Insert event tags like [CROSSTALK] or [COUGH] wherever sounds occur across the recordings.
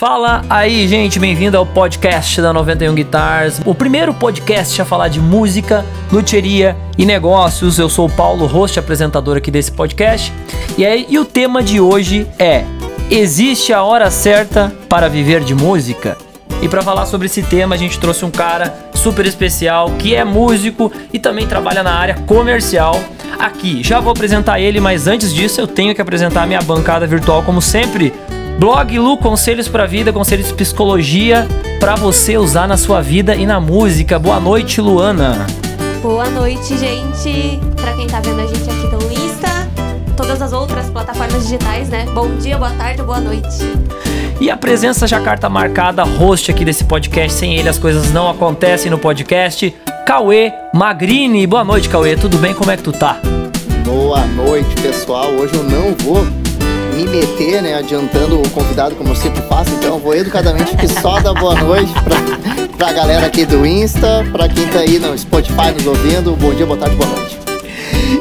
Fala aí, gente, bem-vindo ao podcast da 91 Guitars, o primeiro podcast a falar de música, luteria e negócios. Eu sou o Paulo, host apresentador aqui desse podcast. E aí, e o tema de hoje é: Existe a hora certa para viver de música? E para falar sobre esse tema, a gente trouxe um cara super especial que é músico e também trabalha na área comercial aqui. Já vou apresentar ele, mas antes disso eu tenho que apresentar minha bancada virtual como sempre. Blog Lu Conselhos para Vida, conselhos de psicologia para você usar na sua vida e na música. Boa noite, Luana. Boa noite, gente. Para quem tá vendo a gente aqui no Insta, todas as outras plataformas digitais, né? Bom dia, boa tarde, boa noite. E a presença já carta marcada, host aqui desse podcast. Sem ele as coisas não acontecem no podcast. Cauê Magrini. Boa noite, Cauê. Tudo bem? Como é que tu tá? Boa noite, pessoal. Hoje eu não vou me meter, né, adiantando o convidado como eu sempre faço, então vou educadamente aqui só dar boa noite pra, pra galera aqui do Insta, pra quem tá aí no Spotify nos ouvindo, bom dia, boa tarde, boa noite.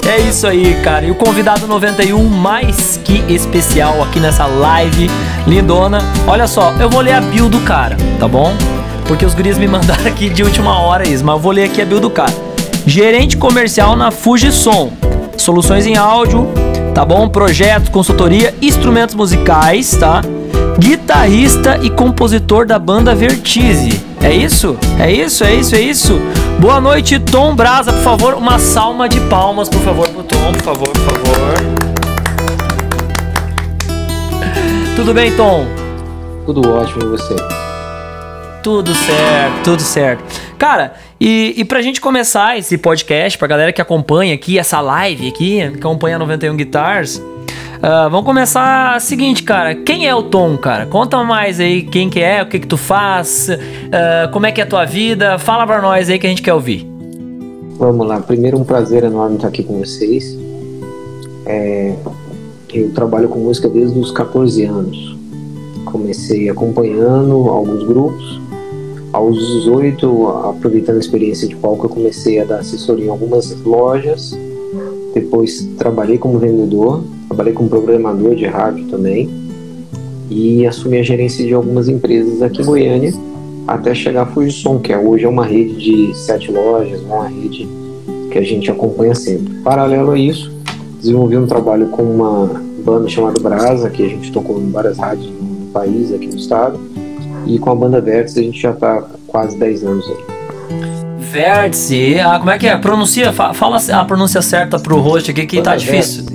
É isso aí, cara. E o convidado 91 mais que especial aqui nessa live lindona. Olha só, eu vou ler a build do cara, tá bom? Porque os guris me [LAUGHS] mandaram aqui de última hora isso, mas eu vou ler aqui a build do cara. Gerente comercial na Fujisom. Soluções em áudio, tá bom? Projetos, consultoria, instrumentos musicais, tá? Guitarrista e compositor da banda Vertize. É isso? É isso? É isso? É isso? Boa noite, Tom Brasa, por favor, uma salma de palmas, por favor, pro Tom, por favor, por favor. Tudo bem, Tom? Tudo ótimo e você? Tudo certo, tudo certo. Cara, e, e pra gente começar esse podcast, pra galera que acompanha aqui, essa live aqui, que acompanha 91 Guitars, uh, vamos começar o seguinte, cara. Quem é o Tom, cara? Conta mais aí quem que é, o que que tu faz, uh, como é que é a tua vida. Fala pra nós aí que a gente quer ouvir. Vamos lá. Primeiro, um prazer enorme estar aqui com vocês. É, eu trabalho com música desde os 14 anos. Comecei acompanhando alguns grupos aos 18, aproveitando a experiência de palco, eu comecei a dar assessoria em algumas lojas. Depois trabalhei como vendedor, trabalhei como programador de rádio também e assumi a gerência de algumas empresas aqui em Goiânia até chegar a Fujisom, que hoje é uma rede de sete lojas, uma rede que a gente acompanha sempre. Paralelo a isso, desenvolvi um trabalho com uma banda chamada Brasa, que a gente tocou em várias rádios no país, aqui no estado e com a banda Vértice a gente já tá quase 10 anos aí. Vértice, ah, como é que é? Pronuncia, fala a pronúncia certa pro host aqui que banda tá difícil.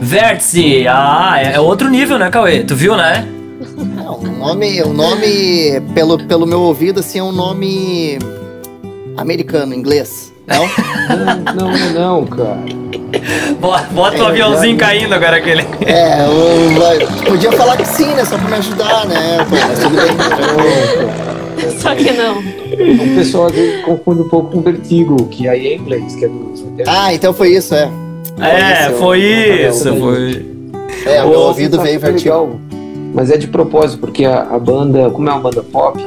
Vértice, ah, é, é outro nível, né, Cauê? Tu viu, né? Não, o nome, o nome pelo, pelo meu ouvido, assim, é um nome americano, inglês. Não? não, não, não, cara. Bota é, o aviãozinho já... caindo agora aquele. É, eu, podia falar que sim, né? Só pra me ajudar, né? Pô, mas tudo bem. Só que não. O pessoal confunde um pouco com vertigo, que aí é inglês, que é do. Ah, então foi isso, é. É, foi isso, foi. É, o meu ouvido veio vertigo. Mas é de propósito, porque a, a banda, como é uma banda pop,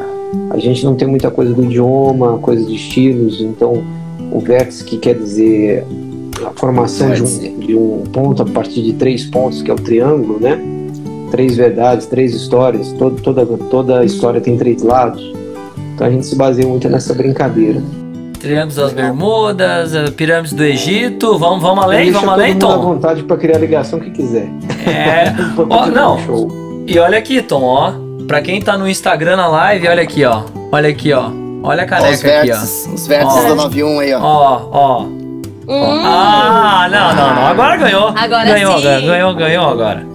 a gente não tem muita coisa do idioma, coisa de estilos, então o vértice que quer dizer a formação de um, de um, ponto a partir de três pontos, que é o triângulo, né? Três verdades, três histórias, todo, toda, toda história tem três lados. Então a gente se baseia muito nessa brincadeira. Triângulos das Bermudas, eh, pirâmides do Egito, vamos, vamos além, vamos além, Tom? à vontade para criar a ligação que quiser. É, [LAUGHS] ó, não. E olha aqui, Tom, ó. Pra quem tá no Instagram na live, olha aqui, ó. Olha aqui, ó. Olha a caneca ó, os vértices, aqui, ó. Os vértices ó. da 91 aí, ó. Ó, ó. Hum. Ah, não, não, não. Agora ganhou. Agora ganhou, sim. Ganhou, ganhou agora.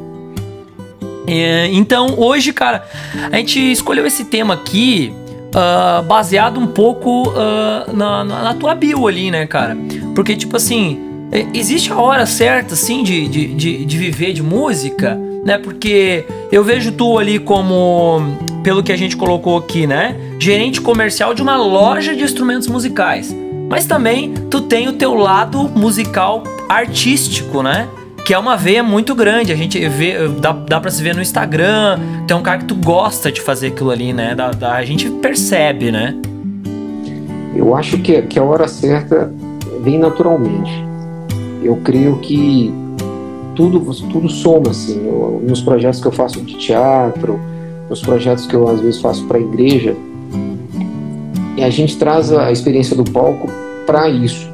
então, hoje, cara, a gente escolheu esse tema aqui uh, baseado um pouco uh, na, na, tua bio ali, né, cara? Porque, tipo assim, é, existe a hora certa, assim, de, de, de, de viver de música, né? Porque eu vejo tu ali como, pelo que a gente colocou aqui, né? Gerente comercial de uma loja de instrumentos musicais. Mas também tu tem o teu lado musical artístico, né? Que é uma veia muito grande. A gente vê, dá, dá pra se ver no Instagram. Tem um cara que tu gosta de fazer aquilo ali, né? Da, da, a gente percebe, né? Eu acho que, que a hora certa vem naturalmente. Eu creio que tudo, tudo soma, assim. Eu, nos projetos que eu faço de teatro, nos projetos que eu às vezes faço para a igreja, e a gente traz a experiência do palco para isso,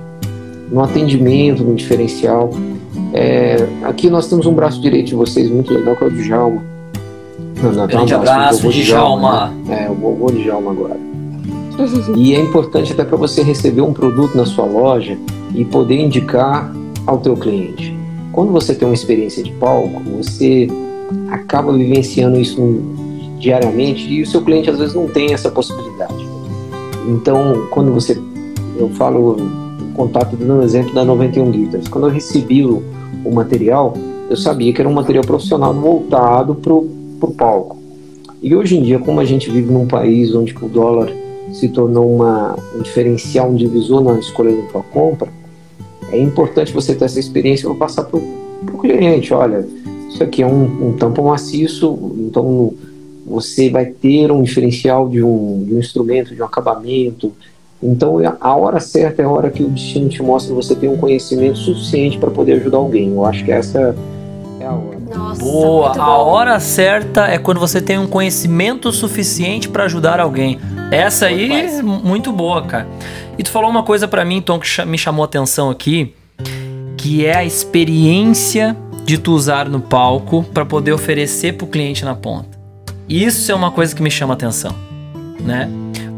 no atendimento, no diferencial. É, aqui nós temos um braço direito de vocês muito legal, que é o Djalma. Não, não, Grande um abraço, Djalma. Né? É, o vovô Djalma agora. [LAUGHS] e é importante até para você receber um produto na sua loja e poder indicar ao teu cliente. Quando você tem uma experiência de palco, você acaba vivenciando isso diariamente e o seu cliente às vezes não tem essa possibilidade. Então, quando você, eu falo contato dando um exemplo da 91 Guitars, quando eu recebi o, o material, eu sabia que era um material profissional voltado para o palco. E hoje em dia, como a gente vive num país onde o dólar se tornou uma, um diferencial, um divisor na escolha da compra, é importante você ter essa experiência para passar para o cliente. Olha, isso aqui é um, um tampão maciço, então você vai ter um diferencial de um, de um instrumento, de um acabamento. Então a hora certa é a hora que o destino te mostra que você tem um conhecimento suficiente para poder ajudar alguém. Eu acho que essa é a hora. Nossa, Boa, a hora certa é quando você tem um conhecimento suficiente para ajudar alguém. Essa aí é muito boa, cara. E tu falou uma coisa para mim, Tom, que me chamou a atenção aqui, que é a experiência de tu usar no palco para poder oferecer pro cliente na ponta. Isso é uma coisa que me chama a atenção, né?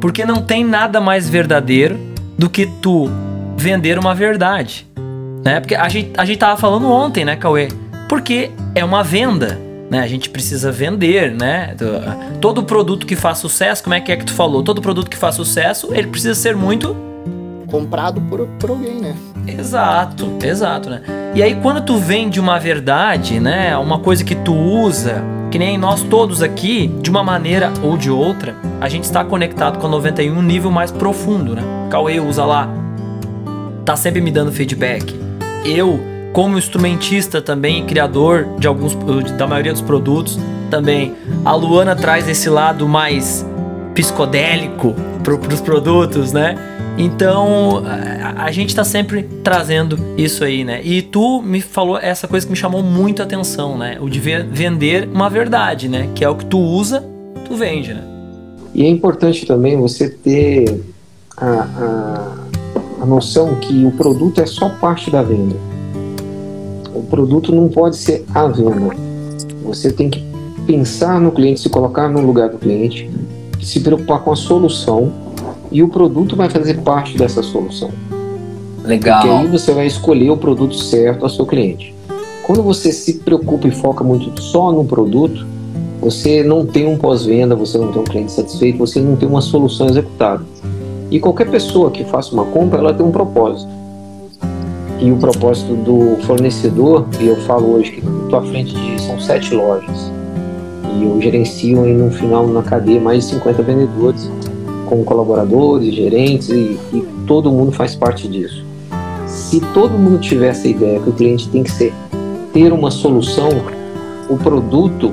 Porque não tem nada mais verdadeiro do que tu vender uma verdade, né? Porque a gente, a gente tava falando ontem, né, Cauê? Porque é uma venda, né? A gente precisa vender, né? Todo produto que faz sucesso, como é que é que tu falou? Todo produto que faz sucesso, ele precisa ser muito comprado por, por alguém, né? Exato, exato, né? E aí quando tu vende uma verdade, né? Uma coisa que tu usa, que nem nós todos aqui, de uma maneira ou de outra, a gente está conectado com a 91 um nível mais profundo, né? Cauê usa lá, tá sempre me dando feedback. Eu como instrumentista também, criador de alguns da maioria dos produtos também. A Luana traz esse lado mais psicodélico para os produtos, né? Então a, a gente está sempre trazendo isso aí, né? E tu me falou essa coisa que me chamou muito a atenção, né? O de vender uma verdade, né? Que é o que tu usa, tu vende, né? E é importante também você ter a, a, a noção que o produto é só parte da venda o produto não pode ser a venda. Você tem que pensar no cliente, se colocar no lugar do cliente, se preocupar com a solução e o produto vai fazer parte dessa solução. Legal. Porque aí você vai escolher o produto certo ao seu cliente. Quando você se preocupa e foca muito só no produto, você não tem um pós-venda, você não tem um cliente satisfeito, você não tem uma solução executada. E qualquer pessoa que faça uma compra, ela tem um propósito e o propósito do fornecedor, e eu falo hoje que estou à frente de são sete lojas e eu gerencio aí no final na cadeia mais de 50 vendedores com colaboradores, gerentes e, e todo mundo faz parte disso. Se todo mundo tiver essa ideia que o cliente tem que ser ter uma solução, o produto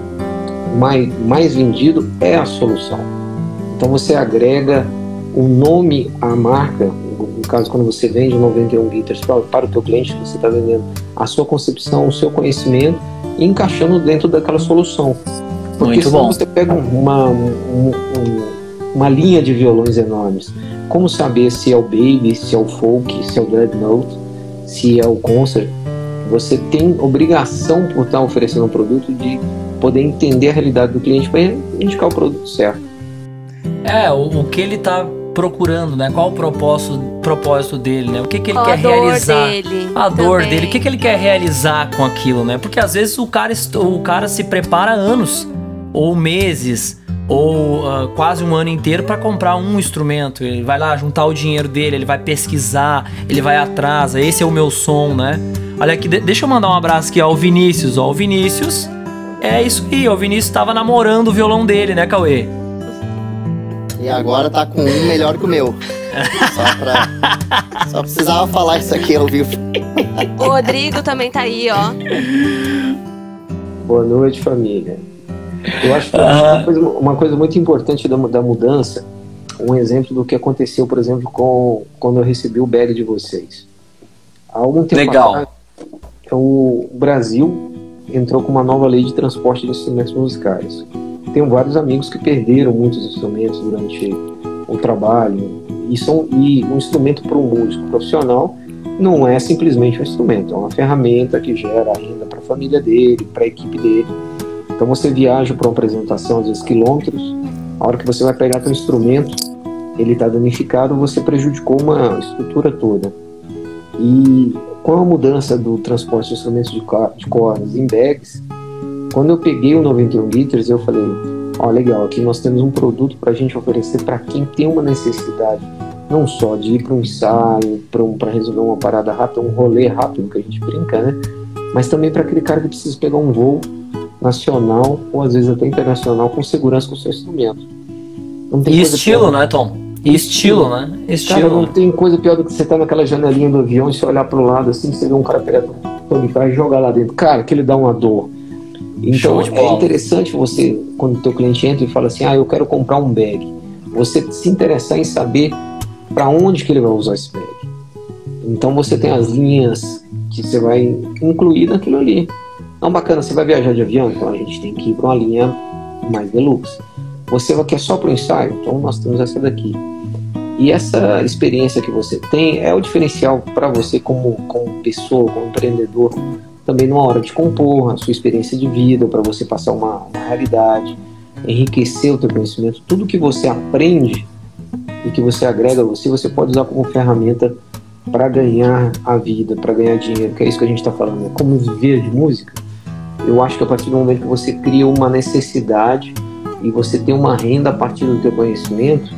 mais, mais vendido é a solução. Então você agrega o nome à marca, no caso, quando você vende 91 guitars para, para o teu cliente, você está vendendo a sua concepção, o seu conhecimento e encaixando dentro daquela solução. Porque Muito senão bom. você pega uma, um, uma linha de violões enormes. Como saber se é o Baby, se é o Folk, se é o Dreadnought, se é o Concert? Você tem obrigação, por estar oferecendo um produto, de poder entender a realidade do cliente para indicar o produto certo. É, o, o que ele está procurando, né? Qual o propósito, propósito dele, né? O que, que ele quer a dor realizar? dele a dor também. dele. O que, que ele quer realizar com aquilo, né? Porque às vezes o cara, o cara se prepara anos, ou meses, ou ah, quase um ano inteiro para comprar um instrumento. Ele vai lá juntar o dinheiro dele, ele vai pesquisar, ele vai atrás. Esse é o meu som, né? Olha aqui, de- deixa eu mandar um abraço aqui ao Vinícius. Ó, o Vinícius é isso aí. O Vinícius estava namorando o violão dele, né, Cauê? E agora tá com um melhor que o meu. Só pra. Só precisava falar isso aqui ao vivo. O Rodrigo também tá aí, ó. Boa noite, família. Eu acho que uma, coisa, uma coisa muito importante da, da mudança, um exemplo do que aconteceu, por exemplo, com quando eu recebi o bag de vocês. Há algum tempo Legal. atrás, o Brasil entrou com uma nova lei de transporte de instrumentos musicais. Tenho vários amigos que perderam muitos instrumentos durante o trabalho. E, são, e um instrumento para um músico profissional não é simplesmente um instrumento, é uma ferramenta que gera renda para a família dele, para a equipe dele. Então você viaja para uma apresentação, às vezes quilômetros, a hora que você vai pegar seu instrumento, ele está danificado, você prejudicou uma estrutura toda. E com a mudança do transporte de instrumentos de, de cordas em bags, quando eu peguei o 91 litros, eu falei: ó, oh, legal, aqui nós temos um produto para a gente oferecer para quem tem uma necessidade, não só de ir para um ensaio, para um, resolver uma parada rápida, um rolê rápido que a gente brinca, né? Mas também para aquele cara que precisa pegar um voo nacional ou às vezes até internacional com segurança com seu instrumento. e estilo, né, Tom? E estilo, né? Estilo. Cara, não tem coisa pior do que você estar tá naquela janelinha do avião e você olhar para o lado assim, você vê um cara pegar o e jogar lá dentro. Cara, que ele dá uma dor. Então é interessante você, quando o teu cliente entra e fala assim, ah, eu quero comprar um bag, você se interessar em saber para onde que ele vai usar esse bag. Então você tem as linhas que você vai incluir naquilo ali. Não, bacana, você vai viajar de avião, então a gente tem que ir para uma linha mais deluxe. Você quer só para o ensaio, então nós temos essa daqui. E essa experiência que você tem é o diferencial para você como, como pessoa, como empreendedor, também numa hora de compor a sua experiência de vida, para você passar uma, uma realidade, enriquecer o teu conhecimento. Tudo que você aprende e que você agrega a você, você pode usar como ferramenta para ganhar a vida, para ganhar dinheiro, que é isso que a gente está falando, né? como viver de música. Eu acho que a partir do momento que você cria uma necessidade e você tem uma renda a partir do teu conhecimento,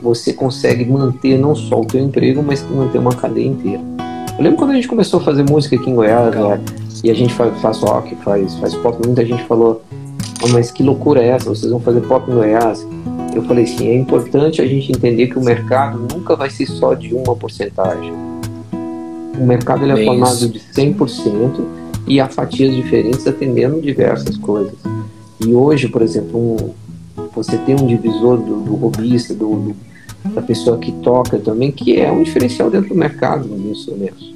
você consegue manter não só o teu emprego, mas manter uma cadeia inteira. Eu lembro quando a gente começou a fazer música aqui em Goiás, né, e a gente faz, faz rock, faz, faz pop, muita gente falou, oh, mas que loucura é essa? Vocês vão fazer pop em Goiás? Eu falei sim, é importante a gente entender que o mercado nunca vai ser só de uma porcentagem. O mercado ele é formado de 100% e há fatias diferentes atendendo diversas coisas. E hoje, por exemplo, um, você tem um divisor do, do robista, do, do da pessoa que toca também, que é um diferencial dentro do mercado dos instrumentos.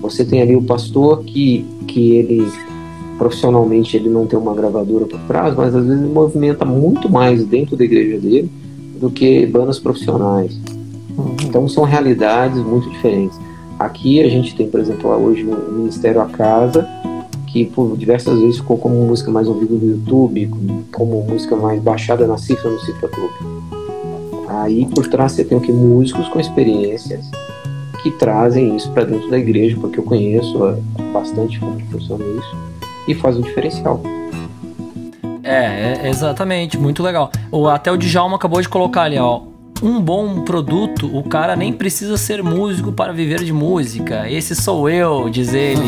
Você tem ali o pastor que, que ele profissionalmente ele não tem uma gravadora por trás, mas às vezes movimenta muito mais dentro da igreja dele do que bandas profissionais. Então são realidades muito diferentes. Aqui a gente tem, por exemplo, hoje o Ministério a Casa, que por diversas vezes ficou como música mais ouvida no YouTube, como música mais baixada na cifra no Cifra Clube. Aí por trás você tem o que? Músicos com experiências que trazem isso para dentro da igreja, porque eu conheço é, bastante como funciona isso, e faz um diferencial. É, é, exatamente, muito legal. O, até o Djalma acabou de colocar ali, ó. Um bom produto, o cara nem precisa ser músico para viver de música. Esse sou eu, diz ele.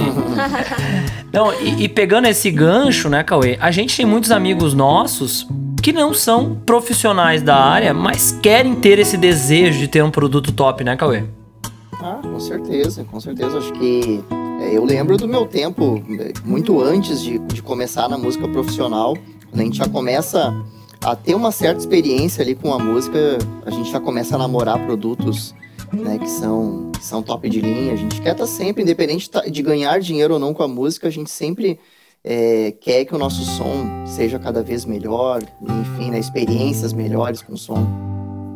[LAUGHS] Não, e, e pegando esse gancho, né, Cauê? A gente tem muitos amigos nossos que não são profissionais da área, mas querem ter esse desejo de ter um produto top, né, Cauê? Ah, com certeza, com certeza. Acho que é, eu lembro do meu tempo, muito antes de, de começar na música profissional, quando a gente já começa a ter uma certa experiência ali com a música, a gente já começa a namorar produtos né, que são, que são top de linha. A gente quer estar tá sempre, independente de ganhar dinheiro ou não com a música, a gente sempre é, quer que o nosso som seja cada vez melhor, enfim, né, experiências melhores com o som.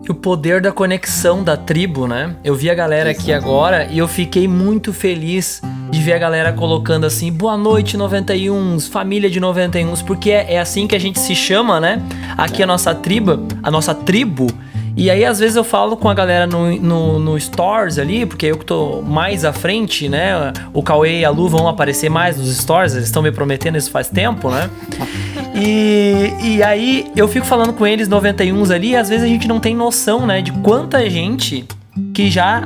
O poder da conexão da tribo, né? Eu vi a galera aqui agora e eu fiquei muito feliz de ver a galera colocando assim, boa noite 91, família de 91, porque é, é assim que a gente se chama, né? Aqui a nossa tribo, a nossa tribo e aí, às vezes, eu falo com a galera no, no, no Stores ali, porque eu que tô mais à frente, né? O Cauê e a Lu vão aparecer mais nos Stores, eles estão me prometendo isso faz tempo, né? [LAUGHS] E, e aí, eu fico falando com eles 91 ali, e às vezes a gente não tem noção, né, de quanta gente que já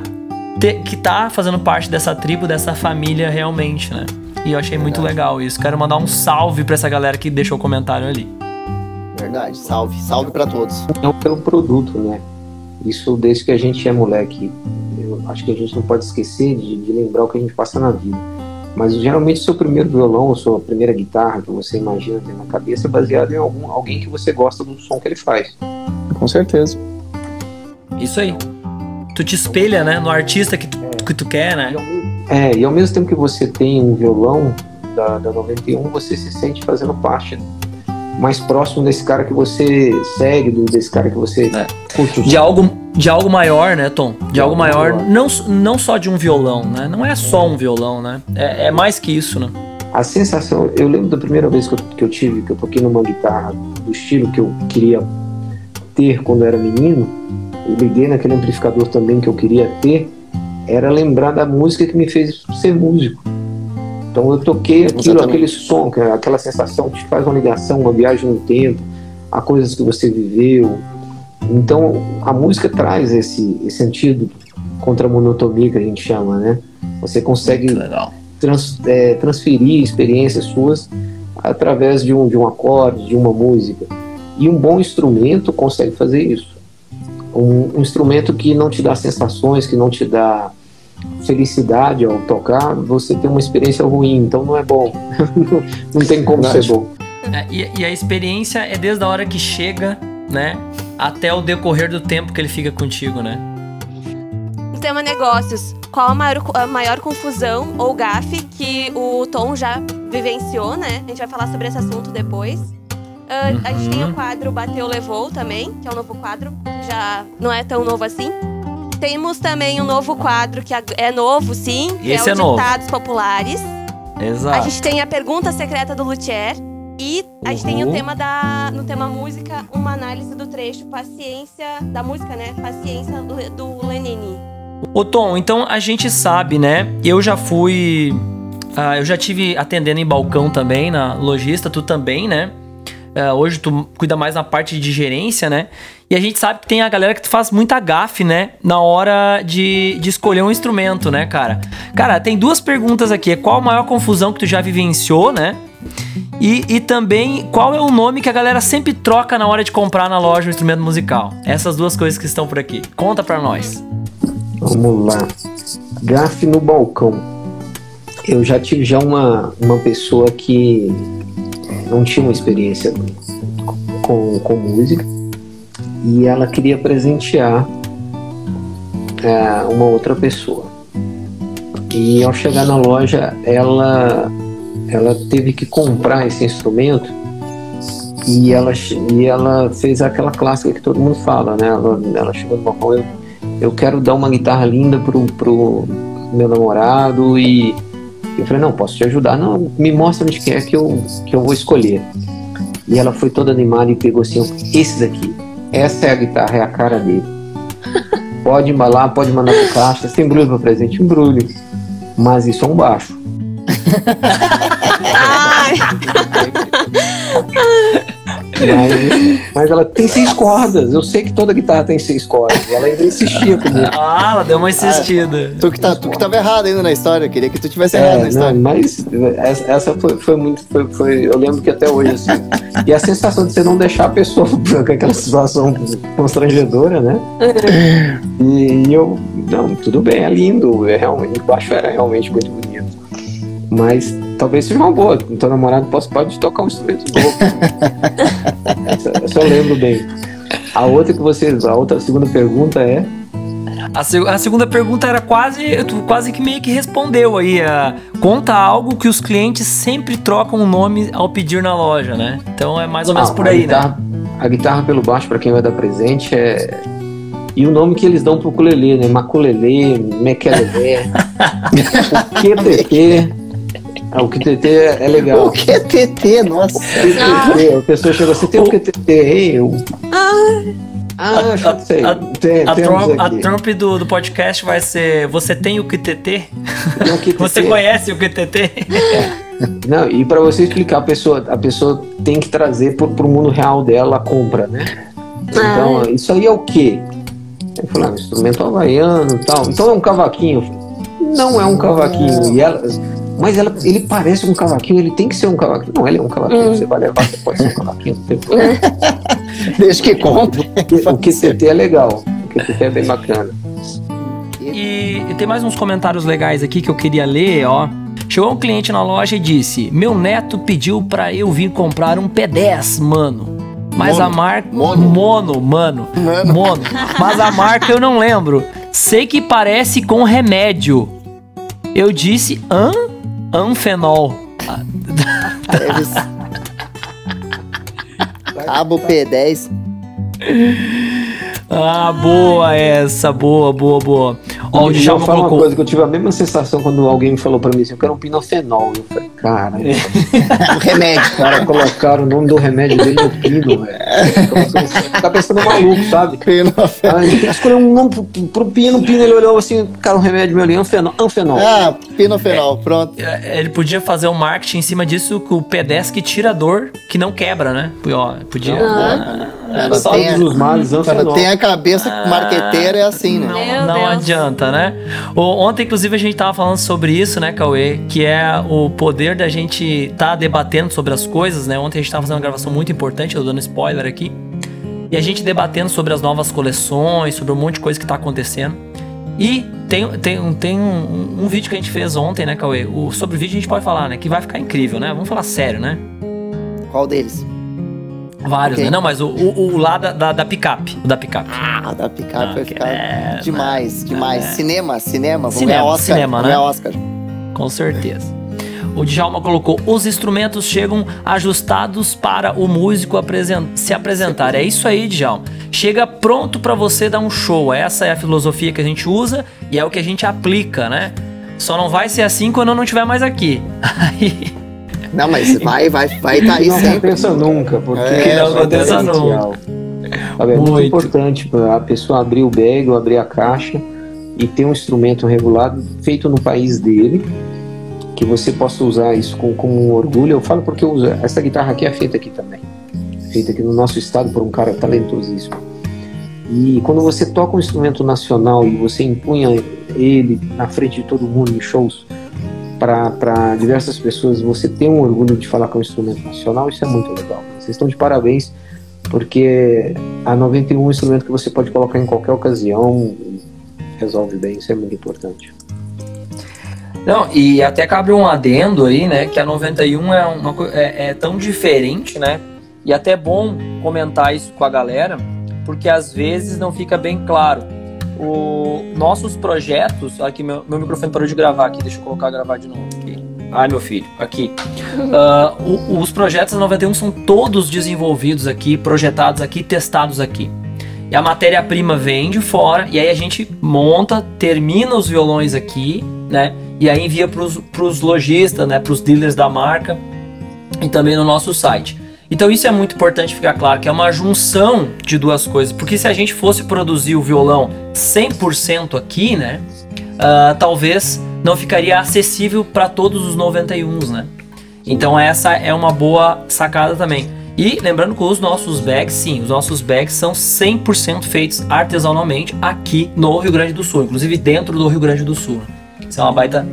te, que tá fazendo parte dessa tribo, dessa família realmente, né? E eu achei muito legal isso. Quero mandar um salve para essa galera que deixou o comentário ali. Verdade, salve, salve para todos. Não pelo produto, né? Isso desde que a gente é moleque. Eu acho que a gente não pode esquecer de, de lembrar o que a gente passa na vida. Mas geralmente o seu primeiro violão ou sua primeira guitarra que você imagina ter na cabeça é baseado em algum, alguém que você gosta do som que ele faz. Com certeza. Isso aí. Tu te espelha, né, no artista que tu, é. que tu quer, né? É, e ao mesmo tempo que você tem um violão da, da 91, você se sente fazendo parte mais próximo desse cara que você segue, desse cara que você É. curte De algo, de algo maior, né, Tom? De, algo algo maior, maior. Não, não só de um violão, né? Não é só um violão, né? É, é mais que isso, né? A sensação, eu lembro da primeira vez que eu, que eu tive, que eu toquei numa guitarra do estilo que eu queria ter quando eu era menino, e liguei naquele amplificador também que eu queria ter, era lembrar da música que me fez ser músico. Então eu toquei aquilo, Exatamente. aquele som, é aquela sensação que te faz uma ligação, uma viagem no tempo, a coisas que você viveu. Então a música traz esse, esse sentido contra a monotonia que a gente chama, né? Você consegue trans- é, transferir experiências suas através de um, de um acorde, de uma música. E um bom instrumento consegue fazer isso. Um, um instrumento que não te dá sensações, que não te dá felicidade ao tocar, você tem uma experiência ruim, então não é bom. [LAUGHS] não, tem como Verdade. ser bom. É, e, e a experiência é desde a hora que chega, né? Até o decorrer do tempo que ele fica contigo, né? No tema negócios, qual a maior, a maior confusão ou gafe que o Tom já vivenciou, né? A gente vai falar sobre esse assunto depois. Ah, A gente tem Uhum. o quadro Bateu Levou também, que é um novo quadro, já não é tão novo assim. Temos também um novo quadro que é novo, sim, que Esse é é novo. Ditados Populares. A Exato. gente tem a pergunta secreta do Luthier. E a gente tem o Uhum. tema da. No tema música, uma análise do trecho Paciência. Da música, né? Paciência do, do Lenine. Ô Tom, então a gente sabe, né? Eu já fui. ah, eu já tive atendendo em balcão também, na lojista, tu também, né? Ah, hoje tu cuida mais na parte de gerência, né? E a gente sabe que tem a galera que faz muita gafe, né? Na hora de, de escolher um instrumento, né, cara? Cara, tem duas perguntas aqui. Qual a maior confusão que tu já vivenciou, né? E, e também, qual é o nome que a galera sempre troca na hora de comprar na loja um instrumento musical? Essas duas coisas que estão por aqui. Conta pra nós. Vamos lá. Gafe no balcão. Eu já tive já uma, uma pessoa que não tinha uma experiência com, com música e ela queria presentear é, uma outra pessoa. E ao chegar na loja, ela, ela teve que comprar esse instrumento e ela, e ela fez aquela clássica que todo mundo fala, né? Ela, ela chegou no balcão, eu, eu quero dar uma guitarra linda pro, pro meu namorado e eu falei, não, posso te ajudar. Não, me mostra onde que é que eu, que eu vou escolher. E ela foi toda animada e pegou assim, esse daqui, essa é a guitarra, é a cara dele. [LAUGHS] Pode embalar, pode mandar pro caixa, sem embrulho para presente, embrulho. Mas isso é um baixo. [LAUGHS] Mas, mas ela tem seis cordas. Eu sei que toda guitarra tem seis cordas. E ela ainda insistia comigo. Ah, ela deu uma insistida. Tu que, tá, tu que tava errado ainda na história, queria que tu tivesse errado na É, não, história. mas essa, essa foi, foi muito. Foi, foi- eu lembro que até hoje, assim. E a sensação de você não deixar a pessoa [LAUGHS] com aquela situação constrangedora, né? [LAUGHS] E, eu. Não, tudo bem, é lindo. É realmente, o baixo era realmente muito bonito. Mas talvez seja uma boa. O teu namorado possa, pode tocar um instrumento [LAUGHS] novo. eu lembro bem. A outra que você. A outra a segunda pergunta é. A, se- a segunda pergunta era quase. Tu quase que meio que respondeu aí. ah, conta algo que os clientes sempre trocam o nome ao pedir na loja, né? Então é mais ou menos Ah, por a aí, né? guitarra, A guitarra pelo baixo, pra quem vai dar presente, é. E o nome que eles dão pro ukulele, né? Maculelê, Mequelelé, [LAUGHS] o QTT. Ah, o QTT é, é legal. O que TT, nossa. QTT, a pessoa chega assim, tem o QTT, Ei, eu... Ah, já sei. a- Tem, A, temos Trump, a. Trump do, do podcast vai ser Você tem o QTT? Tem o QTT. [LAUGHS] Você conhece o QTT? Não, e pra você explicar, a pessoa, a pessoa tem que trazer pro, pro mundo real dela a compra, né? Então, isso aí é o quê? Eu falei, ah, um instrumento havaiano e tal. Então é um cavaquinho. Não é um cavaquinho. E ela, mas ela, ele parece um cavaquinho, ele tem que ser um cavaquinho. Não, ele é um cavaquinho. Você vai levar, você pode ser um cavaquinho. [LAUGHS] Desde que compre. O QCT é legal. O QCT é bem bacana. E, e tem mais uns comentários legais aqui que eu queria ler, ó. Chegou um cliente na loja e disse: Meu neto pediu pra eu vir comprar um P10, mano. Mas Mono. a marca. Mono. Mono, mano. Mano. Mono. Mas a marca eu não lembro. Sei que parece com remédio. Eu disse: Hã? Anfenol. Cabo P10. [LAUGHS] Ah, boa essa, boa, boa, boa. Ó, o eu Djalma falo uma colocou. coisa que eu tive a mesma sensação quando alguém me falou pra mim assim, eu quero um pinofenol. Eu falei, cara, O remédio. os caras colocaram o nome do remédio dele no pino, velho. Fica pensando maluco, sabe? Pinofenol. Aí escolheu um nome pro, pro pino, o pino ele olhou assim, cara, um remédio meu ali, anfenol. anfenol. Ah, pinofenol, pronto. É, Ele podia fazer um marketing em cima disso com o P10 que tira dor, que não quebra, né? Ó, Podia. Quando Pra tem, todos os males, quando anfenol. tem a cabeça marqueteira é assim, né? Não, não adianta, né? O- Ontem, inclusive, a gente tava falando sobre isso, né, Cauê? Que é o poder da gente tá debatendo sobre as coisas, né? Ontem a gente tava fazendo uma gravação muito importante, eu dando spoiler aqui. E a gente debatendo sobre as novas coleções, sobre um monte de coisa que tá acontecendo. E tem, tem, tem um, um vídeo que a gente fez ontem, né, Cauê? O, sobre o vídeo a gente pode falar, né? Que vai ficar incrível, né? Vamos falar sério, né? Qual deles? Vários, Ok. né? Não, mas o, o, o lá da, da, da picape. O da picape. Ah, da picape vai ficar é, demais, demais. é. Cinema, cinema. Vamos Cinema, Oscar. cinema, né? Oscar. Com certeza. O Djalma colocou: os instrumentos chegam ajustados para o músico apresen- se apresentar. É isso aí, Djalma. Chega pronto para você dar um show. Essa é a filosofia que a gente usa e é o que a gente aplica, né? Só não vai ser assim quando eu não estiver mais aqui. [LAUGHS] Aí, Não, mas vai, vai, vai estar aí não sempre. aconteça nunca, porque É, que não essencial. Sabe, é muito, Muito. importante para a pessoa abrir o bag ou abrir a caixa e ter um instrumento regulado feito no país dele, que você possa usar isso com, com um orgulho. Eu falo porque eu uso, essa guitarra aqui é feita aqui também, feita aqui no nosso estado por um cara talentosíssimo. E quando você toca um instrumento nacional e você empunha ele na frente de todo mundo em shows, para diversas pessoas, você ter um orgulho de falar é um instrumento nacional, isso é muito legal. Vocês estão de parabéns, porque a 91 é um instrumento que você pode colocar em qualquer ocasião, resolve bem, isso é muito importante. Não, e até cabe um adendo aí, né? Que a 91 é, uma, é, é tão diferente, né? E até é bom comentar isso com a galera, porque às vezes não fica bem claro. O, nossos projetos. Aqui, meu, meu microfone parou de gravar aqui, deixa eu colocar gravar de novo aqui. Ai, meu filho, aqui. [LAUGHS] Ah, o- os projetos da 91 são todos desenvolvidos aqui, projetados aqui, testados aqui. E a matéria-prima vem de fora, e aí a gente monta, termina os violões aqui, né? E aí envia para os lojistas, né? Para os dealers da marca e também no nosso site. Então isso é muito importante ficar claro que é uma junção de duas coisas, porque se a gente fosse produzir o violão 100% aqui, né? ah, talvez não ficaria acessível para todos os 91s, né? Então essa é uma boa sacada também. E lembrando que os nossos bags, sim, os nossos bags são 100% feitos artesanalmente aqui no Rio Grande do Sul, inclusive dentro do Rio Grande do Sul. Isso é uma baita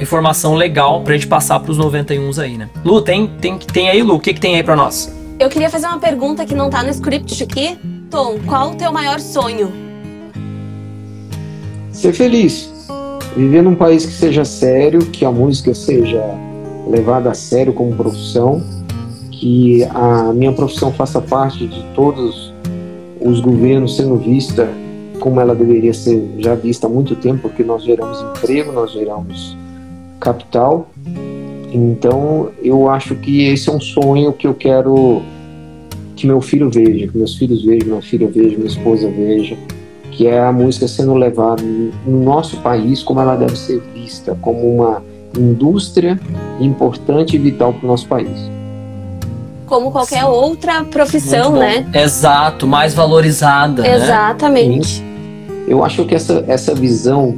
informação legal pra gente passar pros 91s aí, né? Lu, tem, tem, tem aí, Lu? O que, que tem aí pra nós? Eu queria fazer uma pergunta que não tá no script aqui. Tom, qual o teu maior sonho? Ser feliz, viver num país que seja sério, que a música seja levada a sério como profissão, que a minha profissão faça parte de todos os governos sendo vista como ela deveria ser já vista há muito tempo, porque nós geramos emprego, nós geramos capital. Então, eu acho que esse é um sonho que eu quero que meu filho veja, que meus filhos vejam, minha filha veja, minha esposa veja, que é a música sendo levada no nosso país como ela deve ser vista, como uma indústria importante e vital para o nosso país. Como qualquer outra profissão, né? Exato, mais valorizada. né? Exatamente. Eu acho que essa, essa visão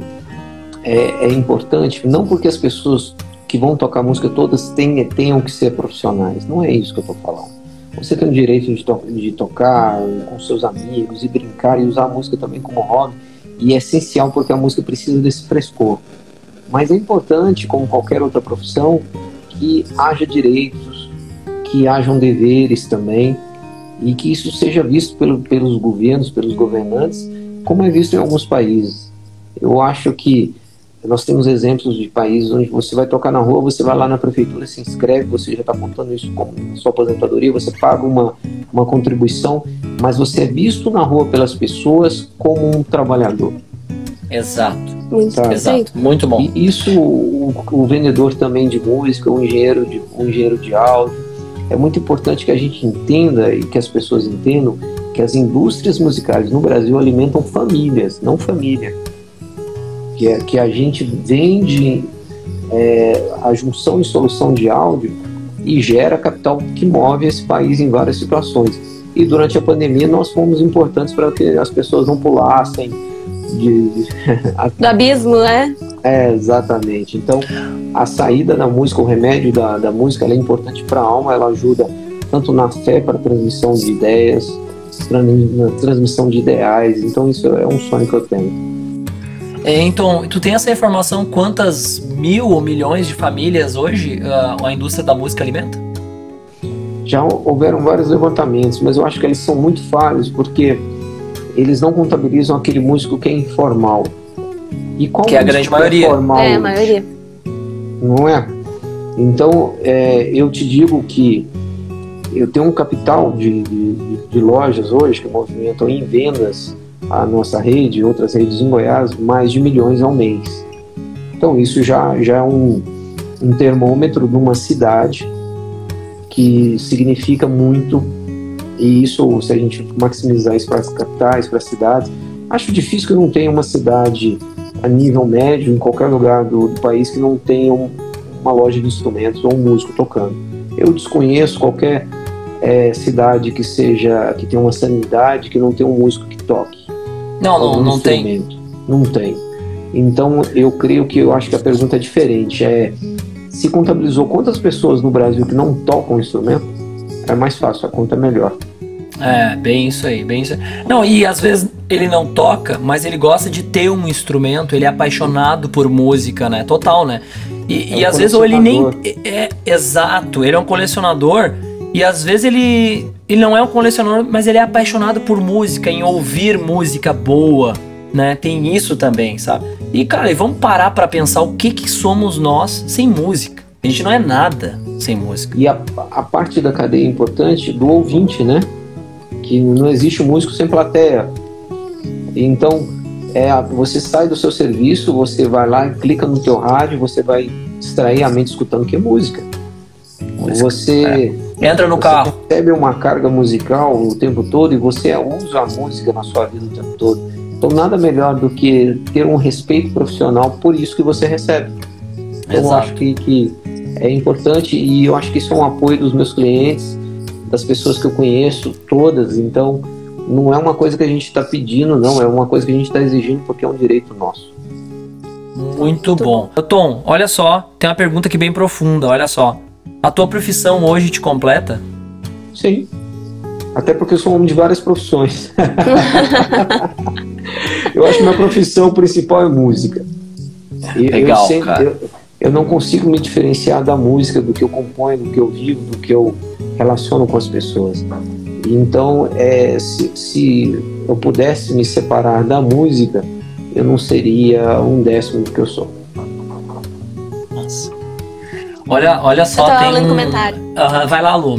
é, é importante, não porque as pessoas que vão tocar música todas tenham, tenham que ser profissionais, não é isso que eu estou falando. Você tem o direito de, to de tocar com seus amigos e brincar e usar a música também como hobby, e é essencial porque a música precisa desse frescor. Mas é importante, como qualquer outra profissão, que haja direitos, que hajam deveres também, e que isso seja visto pelo, pelos governos, pelos governantes, como é visto em alguns países. Eu acho que nós temos exemplos de países onde você vai tocar na rua, você vai lá na prefeitura, se inscreve, você já está contando isso como sua aposentadoria, você paga uma, uma contribuição, mas você é visto na rua pelas pessoas como um trabalhador. Exato, Muito perfeito. exato. Muito bom. E isso o, o vendedor também de música, o engenheiro de, o engenheiro de áudio, é muito importante que a gente entenda e que as pessoas entendam que as indústrias musicais no Brasil alimentam famílias, não família. Que, é, que a gente vende é, a junção e solução de áudio e gera capital que move esse país em várias situações. E durante a pandemia nós fomos importantes para que as pessoas não pulassem de, [LAUGHS] do abismo, né? É, exatamente. Então, a saída da música, o remédio da, da música, é importante para a alma, ela ajuda tanto na fé para transmissão de ideias, na transmissão de ideais. Então, isso é um sonho que eu tenho. É, então, tu tem essa informação quantas mil ou milhões de famílias hoje a, ah, a indústria da música alimenta? Já houveram vários levantamentos, mas eu acho que eles são muito falhos porque eles não contabilizam aquele músico que é informal. E qual que é a grande é maioria? É, é, a maioria. Não é? Então, é, eu te digo que eu tenho um capital de, de, de lojas hoje que movimentam em vendas a nossa rede, outras redes em Goiás, mais de milhões ao mês. Então isso já, já é um, um termômetro de uma cidade que significa muito e isso, se a gente maximizar isso para as capitais, para as cidades, acho difícil que não tenha uma cidade a nível médio, em qualquer lugar do, do país, que não tenha um, uma loja de instrumentos ou um músico tocando. Eu desconheço qualquer é, cidade que seja que tenha uma sanidade que não tenha um músico que toque. Não, não, não tem. Não tem. Então eu creio que eu acho que a pergunta é diferente. É se contabilizou quantas pessoas no Brasil que não tocam instrumento? É mais fácil, a conta é melhor. É, bem isso aí, bem isso aí. Não, e às vezes ele não toca, mas ele gosta de ter um instrumento, ele é apaixonado por música, né? Total, né? E, é um e às vezes ou ele nem. É, é, exato, ele é um colecionador e às vezes ele, ele não é um colecionador, mas ele é apaixonado por música, em ouvir música boa, né? Tem isso também, sabe? E cara, e vamos parar para pensar o que que somos nós sem música. A gente não é nada sem música. E a, a parte da cadeia importante do ouvinte, né? Que não existe músico sem plateia. Então, é, você sai do seu serviço, você vai lá, clica no teu rádio, você vai distrair a mente escutando que é música. música você é Entra no você carro. recebe uma carga musical o tempo todo e você usa a música na sua vida o tempo todo. Então nada melhor do que ter um respeito profissional por isso que você recebe. Então, eu acho que, que é importante e eu acho que isso é um apoio dos meus clientes, das pessoas que eu conheço, todas. Então não é uma coisa que a gente está pedindo, não, é uma coisa que a gente está exigindo porque é um direito nosso. Muito bom. Tom, olha só, tem uma pergunta aqui bem profunda, olha só. A tua profissão hoje te completa? Sim. Até porque eu sou um homem de várias profissões. [LAUGHS] eu acho que minha profissão principal é música. E Legal, eu, sempre, cara. Eu, eu não consigo me diferenciar da música, do que eu componho, do que eu vivo, do que eu relaciono com as pessoas. Então, é, se, se eu pudesse me separar da música, eu não seria um décimo do que eu sou. Olha, olha só, eu tem lendo um... comentário. Uh, vai lá, Lu,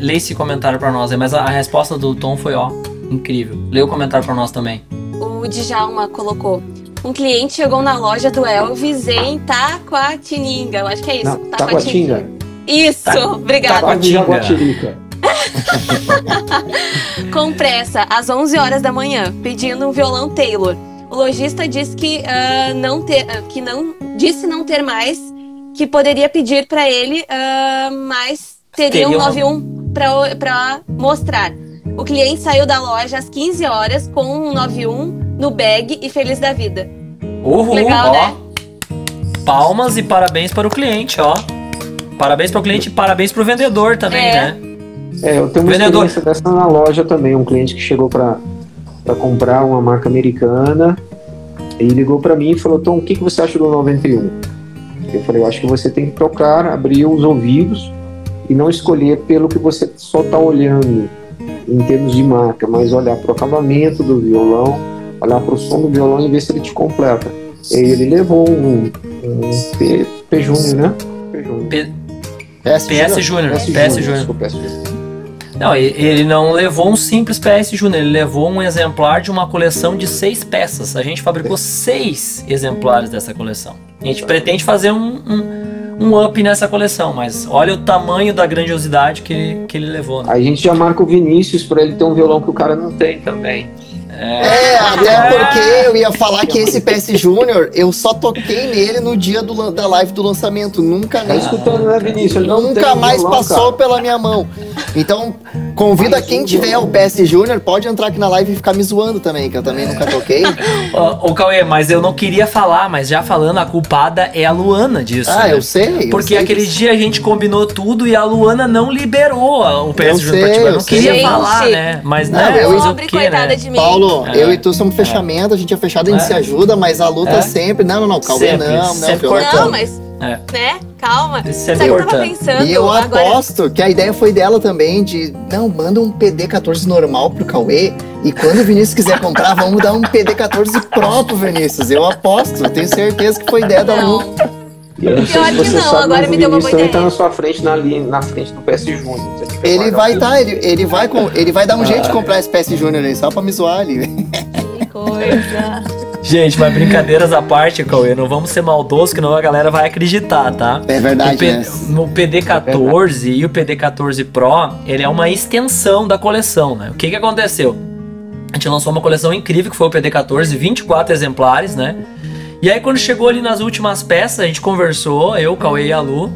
lê esse comentário pra nós. Mas a, a, resposta do Tom foi, ó, incrível. Lê o comentário pra nós também. O Djalma colocou. Um cliente chegou na loja do Elvis em Taquatininga. Eu acho que é isso. Não, Taquatinga. Isso, Ta obrigada. Taquatinga. [LAUGHS] Com pressa, às 11 horas da manhã, pedindo um violão Taylor. O lojista disse que, uh, não ter, uh, que não disse não ter mais que poderia pedir para ele, uh, mas teria um 91 para mostrar. O cliente saiu da loja às 15 horas com um 91 no bag e feliz da vida. Uhul, Legal, ó. né? Palmas e parabéns para o cliente, ó. Parabéns para o cliente e parabéns para o vendedor também, é. né? É, eu tenho uma vendedor. experiência dessa na loja também. Um cliente que chegou para comprar uma marca americana e ligou para mim e falou: Tom, o que, que você acha do 91? Eu falei, eu acho que você tem que tocar, abrir os ouvidos e não escolher pelo que você só está olhando em termos de marca, mas olhar para o acabamento do violão, olhar para o som do violão e ver se ele te completa. E aí ele levou um, um P, P Júnior, né? P Júnior. P... PS Júnior. PS Júnior. Não, ele não levou um simples PS Júnior, ele levou um exemplar de uma coleção de seis peças. A gente fabricou seis exemplares dessa coleção. A gente pretende fazer um, um, um up nessa coleção, mas olha o tamanho da grandiosidade que que ele levou. Né? A gente já marca o Vinícius pra ele ter um violão que o cara não tem também. É, até porque eu ia falar que esse PS Júnior, eu só toquei nele no dia do, da live do lançamento. Nunca Tá nem. escutando, né, Vinícius? Nunca mais violão, passou cara. pela minha mão. Então, convida quem tiver o PS Júnior, pode entrar aqui na live e ficar me zoando também, que eu também nunca toquei. Ô, ô, Cauê, mas eu não queria falar, mas já falando, a culpada é a Luana disso. Ah, né? eu sei. eu Porque sei aquele disso. dia a gente combinou tudo e a Luana não liberou o PS Eu Júnior pra sei, ti. Eu eu não sei. queria Gente. falar, né? Mas Não, né, eu- fazer o Pobre, quê, coitada né? de mim. Paulo, É. eu e tu somos fechamento, a gente é fechado, a gente É. se ajuda, mas a luta É. sempre. Não, não, não, Cauê, Sempre, não, não, sempre cortando. Não, mas, É. né? Calma. Isso é Sabe que eu tava pensando? E eu agora? aposto que a ideia foi dela também, de não, manda um PD14 normal pro Cauê. E quando o Vinícius quiser comprar, vamos dar um PD14 Pro pro Vinícius. Eu aposto, eu tenho certeza que foi ideia da Lu. E eu não sei se você não, sabe, agora mas me o deu uma boa também ideia. tá na sua frente, na, linha, na frente do PS Júnior. Ele vai o tá, ele, ele vai com, ele vai dar um jeito de comprar esse PS Júnior aí, só pra me zoar ali. Que coisa. Gente, mas brincadeiras à parte, Cauê, não vamos ser maldosos, que não a galera vai acreditar, tá? É verdade, o P- né? No PD14 e o PD14 Pro, ele é uma extensão da coleção, né? O que que aconteceu? A gente lançou uma coleção incrível que foi o PD14, 24 exemplares, né? E aí quando chegou ali nas últimas peças, a gente conversou, eu, Cauê e a Lu,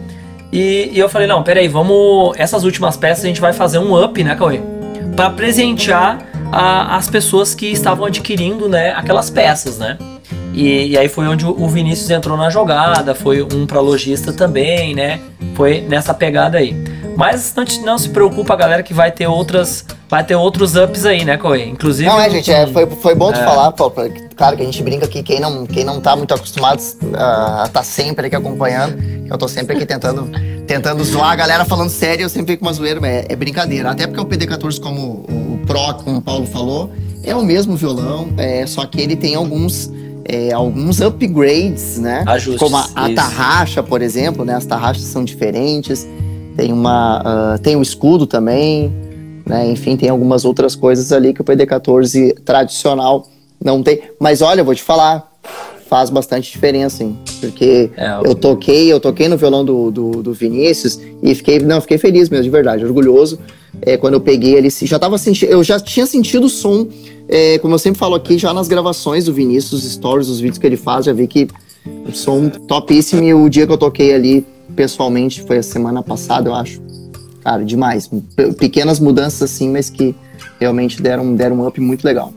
e, e eu falei, não, peraí, vamos... Essas últimas peças a gente vai fazer um up, né, Cauê? Pra presentear a- as pessoas que estavam adquirindo, né, aquelas peças, né? E, e aí foi onde o Vinícius entrou na jogada, foi um pra lojista também, né? Foi nessa pegada aí. Mas não, te- não se preocupa, galera, que vai ter outras, vai ter outros ups aí, né, Cauê? Inclusive. Não, é, gente, é, foi, foi bom tu É. falar, claro que a gente brinca aqui, quem não, quem não tá muito acostumado a estar sempre aqui acompanhando, eu tô sempre aqui tentando, tentando zoar a galera falando sério, eu sempre fico uma zoeira, mas é, é brincadeira. Até porque o PD14, como o, o Pro, como o Paulo falou, é o mesmo violão, é, só que ele tem alguns, é, alguns upgrades, né? Ajustes, Como a, a tarraxa, por exemplo, né? As tarraxas são diferentes. Tem uma, ah, tem o escudo também, né? Enfim, tem algumas outras coisas ali que o PD14 tradicional não tem. Mas olha, eu vou te falar, faz bastante diferença, hein? Porque É, eu toquei, eu toquei no violão do, do, do Vinícius e fiquei, não, fiquei feliz mesmo, de verdade, orgulhoso. É, quando eu peguei ele, já tava sentindo, eu já tinha sentido o som, é, como eu sempre falo aqui, já nas gravações do Vinícius, os stories, os vídeos que ele faz, já vi que o som topíssimo e o dia que eu toquei ali, pessoalmente, foi a semana passada, eu acho. Cara, demais. Pe- Pequenas mudanças assim, mas que realmente deram, deram um up muito legal.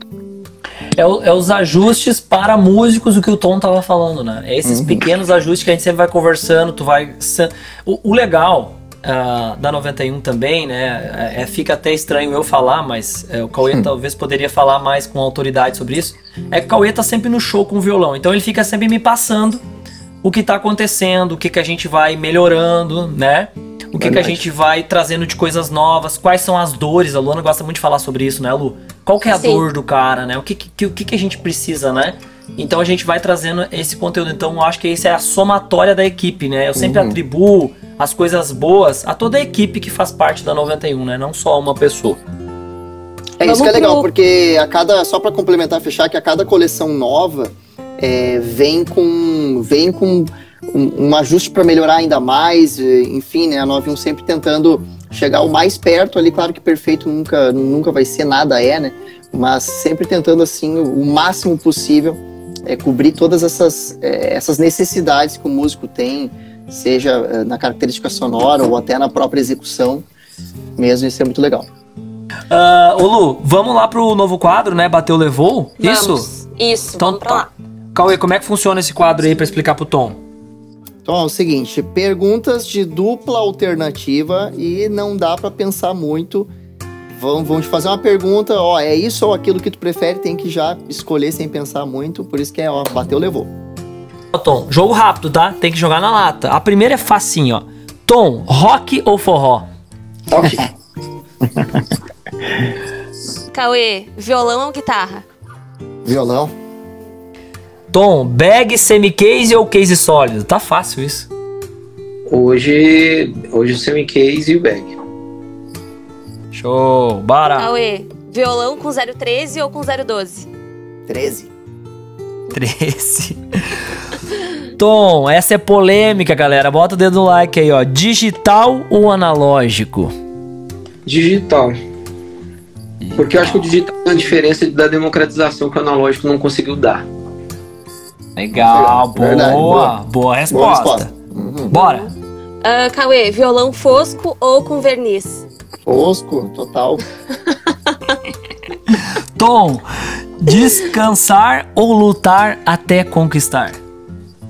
É, o- é os ajustes para músicos, o que o Tom tava falando, né? É esses pequenos ajustes que a gente sempre vai conversando, tu vai. O, o legal ah, da 91 também, né? É, fica até estranho eu falar, mas é, o Cauê talvez poderia falar mais com autoridade sobre isso. É que o Cauê tá sempre no show com o violão, então ele fica sempre me passando o que tá acontecendo, o que, que a gente vai melhorando, né? O que, que a gente vai trazendo de coisas novas, quais são as dores. A Luana gosta muito de falar sobre isso, né, Lu? Qual que é a Sim. dor do cara, né? O que, que, o que, que a gente precisa, né? Então a gente vai trazendo esse conteúdo. Então eu acho que isso é a somatória da equipe, né? Eu sempre Uhum. atribuo as coisas boas a toda a equipe que faz parte da 91, né? Não só uma pessoa. É Vamos isso que é legal, pro- porque a cada, só para complementar, fechar, que a cada coleção nova é, vem com vem com um, um ajuste para melhorar ainda mais, enfim, né, a 91 sempre tentando chegar o mais perto ali, claro que perfeito nunca, nunca vai ser, nada é, né, mas sempre tentando assim o, o máximo possível é, cobrir todas essas, é, essas necessidades que o músico tem, seja é, na característica sonora ou até na própria execução mesmo, isso é muito legal. Ah, ô Lu, vamos lá pro novo quadro, né? Bateu, levou? Isso? Vamos. Isso, Então vamos pra lá. Cauê, como é que funciona esse quadro aí pra explicar pro Tom? Então é o seguinte, perguntas de dupla alternativa e não dá pra pensar muito. Vão, vão te fazer uma pergunta, ó, é isso ou aquilo que tu prefere, tem que já escolher sem pensar muito, por isso que é, ó, bateu, levou. Ó, Tom, jogo rápido, tá? Tem que jogar na lata. A primeira é facinho, ó. Tom, rock ou forró? Ok. [LAUGHS] Cauê, violão ou guitarra? Violão, Tom, bag, semi-case ou case sólido? Tá fácil isso. Hoje, hoje o semi-case e o bag. Show, bora. Cauê, violão com 013 ou com 012? 13. 13. Tom, essa é polêmica, galera. Bota o dedo no like aí, ó. Digital ou analógico? Digital. Porque eu acho que o digital tem a diferença da democratização que o analógico não conseguiu dar. Legal, boa, Verdade, boa, boa. resposta. Boa resposta. Uhum. Bora. Ah, Cauê, violão fosco ou com verniz? Fosco, total. [LAUGHS] Tom, descansar ou lutar até conquistar?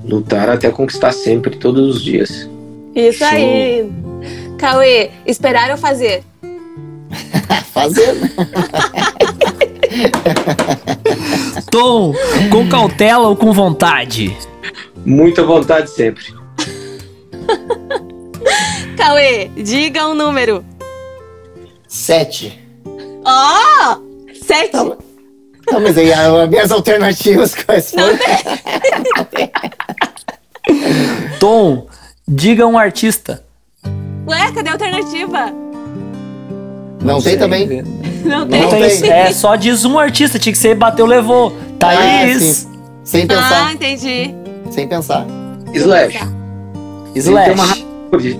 Lutar até conquistar sempre, todos os dias. Isso aí. Cauê, esperar ou fazer? [LAUGHS] Fazer? [LAUGHS] Tom, com cautela ou com vontade? Muita vontade sempre. [LAUGHS] Cauê, diga um número. Sete. Ó! sete! Tá, Tá, mas aí as minhas alternativas quais foram? Tom, diga um artista. Ué, cadê a alternativa? Não, tem também? Não Não tem. tem. É, [LAUGHS] só diz um artista, tinha que ser bateu, levou. Thaís. Ah, sim. Sem Ah, pensar. entendi. Sem pensar. Slash. Eu tenho, uma, Slash.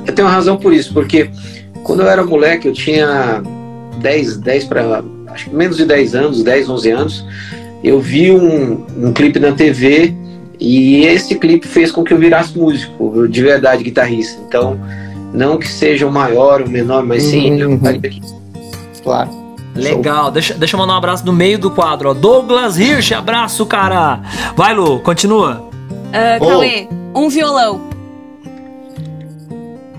eu tenho uma razão por isso, porque quando eu era moleque, eu tinha 10, 10 para acho que menos de 10 anos, 10, 11 anos, eu vi um, um clipe na TV e esse clipe fez com que eu virasse músico, de verdade, guitarrista. Então, não que seja o maior ou o menor, mas sim, eu Uhum. aqui. Claro. Legal, deixa, deixa eu mandar um abraço no meio do quadro, ó. Douglas Hirsch, abraço, cara. Vai, Lu, continua. Ô. Cauê, um violão.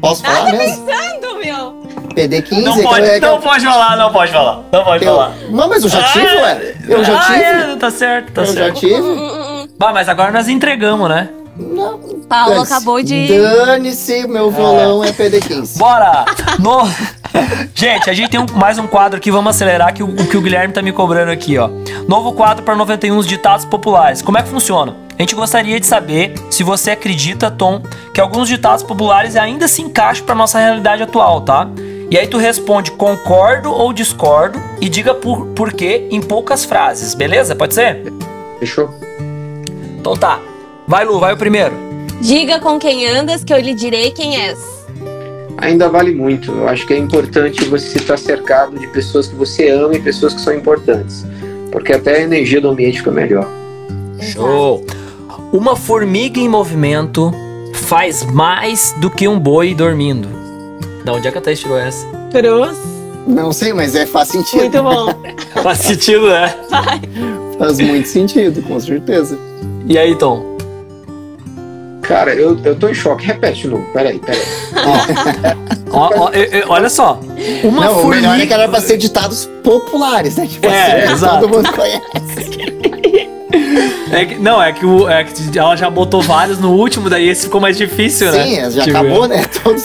Posso falar mesmo? Pensando, meu. PD15. Não que pode, é- que é- não pode falar, não pode falar. Não pode eu- falar. Não, mas eu já tive, Ah, ué. Eu já ah, tive. é, tá certo, tá eu já certo. tive. Hum, hum, hum. Bah, mas agora nós entregamos, né? Não. Paulo acabou de. Dane-se, meu violão é, PD15. [LAUGHS] Bora! No... [LAUGHS] gente, a gente tem um- mais um quadro aqui, vamos acelerar que o, o que o Guilherme tá me cobrando aqui, ó. Novo quadro para 91 ditados populares. Como é que funciona? A gente gostaria de saber se você acredita, Tom, que alguns ditados populares ainda se encaixam para nossa realidade atual, tá? E aí tu responde concordo ou discordo e diga por, por quê em poucas frases, beleza? Pode ser? Fechou? Então tá. Vai, Lu, vai o primeiro. Diga com quem andas que eu lhe direi quem és. Ainda vale muito. Eu acho que é importante você estar cercado de pessoas que você ama e pessoas que são importantes. Porque até a energia do ambiente fica melhor. Show! Uma formiga em movimento faz mais do que um boi dormindo. Da onde é que a Thaís tirou essa? Cruz. Não sei, mas é, faz sentido. Muito bom. [LAUGHS] Faz sentido, né? Vai. Faz muito sentido, com certeza. E aí, Tom? Cara, eu, eu tô em choque. Repete de novo. Peraí, peraí. [LAUGHS] Ó, ó, eu- eu- olha só. Uma não, o melhor é formiga. que era pra ser ditados populares, né? Tipo É, assim, exato. todo mundo conhece. [LAUGHS] É que- não, é que, o- é que ela já botou vários no último, daí esse ficou mais difícil, né? Sim, já Tipo, acabou, né? Todos.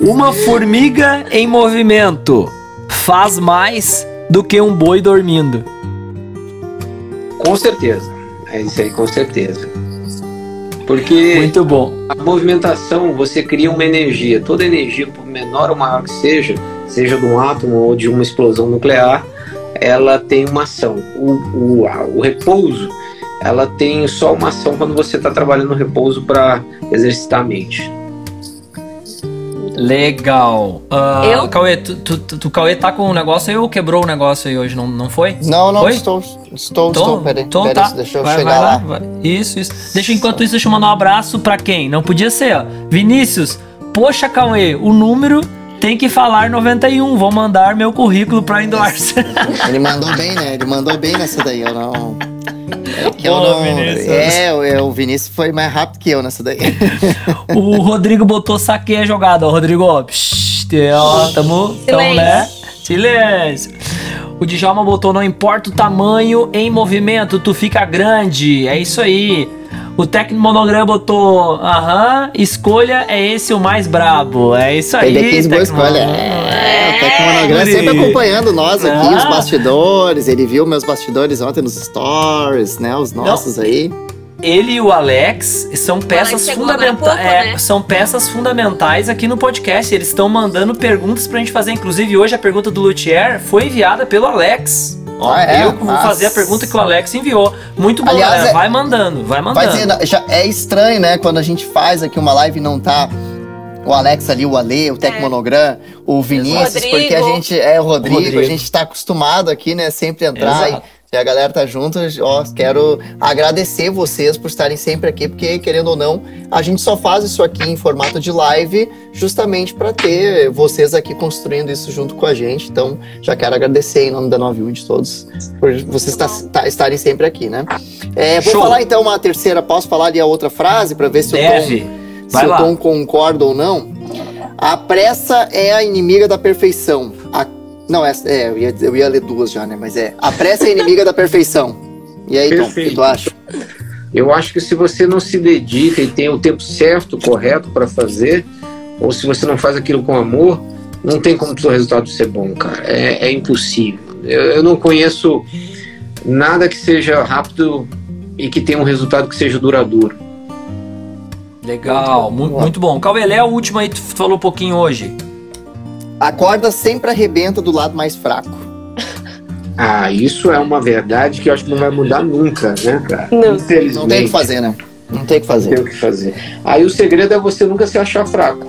Uma formiga em movimento faz mais do que um boi dormindo. Com certeza. É isso aí, com certeza. Porque Muito bom. a movimentação, você cria uma energia. Toda energia, por menor ou maior que seja, seja de um átomo ou de uma explosão nuclear, ela tem uma ação. O, o, a- o repouso, ela tem só uma ação quando você está trabalhando no repouso para exercitar a mente. Legal. Ah, Eu? Cauê, tu, tu, tu, tu- Cauê tá com o negócio aí ou quebrou o negócio aí hoje? Não, não foi? Não, não, Oi? estou, estou, Então, estou. Peraí, então peraí, tá. deixa eu vai, chegar vai lá. vai. Isso, isso. Deixa, enquanto isso, deixa eu mandar um abraço pra quem? Não podia ser, ó. Vinícius, poxa, Cauê, o número tem que falar 91. Vou mandar meu currículo pra endorse. Ele mandou bem, né? Ele mandou bem nessa daí. Eu não. É que eu Ô, não. Vinícius. É, o- o Vinícius foi mais rápido que eu nessa daí. [LAUGHS] o Rodrigo botou saque a jogada, ó. Rodrigo, ó. Psh, ó, tamo, tamo, né? Silêncio. O Djalma botou, não importa o tamanho, em movimento, tu fica grande. É isso aí. O técnico monograma botou, aham, escolha é esse o mais brabo. É isso aí. Ele quis boa escolha. É, o Tecmonograma guri. sempre acompanhando nós aqui, Ah. os bastidores. Ele viu meus bastidores ontem nos stories, né? Os nossos aí. Ele e o Alex são peças fundamentais. pouco, é, né? São peças fundamentais aqui no podcast. Eles estão mandando perguntas pra gente fazer. Inclusive, hoje a pergunta do Luthier foi enviada pelo Alex. Ó, Ah, é? Eu vou Mas- fazer a pergunta que o Alex enviou. Muito bom, Aliás, galera. é- Vai mandando, vai mandando. Vai dizer, já é estranho, né? Quando a gente faz aqui uma live e não tá o Alex ali, o Ale, o Tec Monogram, o Vinícius, Rodrigo. porque a gente é o Rodrigo, Rodrigo. a gente tá acostumado aqui, né? Sempre entrar Exato. e, e a galera tá junto. Ó, quero agradecer vocês por estarem sempre aqui, porque querendo ou não, a gente só faz isso aqui em formato de live justamente para ter vocês aqui construindo isso junto com a gente. Então, já quero agradecer em nome da 91 de todos por vocês tá- tá- estarem sempre aqui, né? É, vou Show. falar então uma terceira, posso falar ali a outra frase para ver se o Tom, Deve. se o. Tom concorda ou não. A pressa é a inimiga da perfeição. A- não, é, é, eu, ia, eu ia ler duas já, né? Mas é. A pressa é a inimiga da perfeição. E aí, Tom, o que tu acha? Eu acho que se você não se dedica e tem o tempo certo, correto para fazer, ou se você não faz aquilo com amor, não tem como o seu resultado ser bom, cara. É, é impossível. Eu, eu não conheço nada que seja rápido e que tenha um resultado que seja duradouro. Legal, mu- muito, bom. Cauê, a última aí, tu falou um pouquinho hoje. A corda sempre arrebenta do lado mais fraco. [LAUGHS] Ah, isso é uma verdade que eu acho que não vai mudar nunca, né, cara? Não. Infelizmente. Não tem o que fazer, né? Não tem o que Não fazer. tem o que fazer. Aí o segredo é você nunca se achar fraco.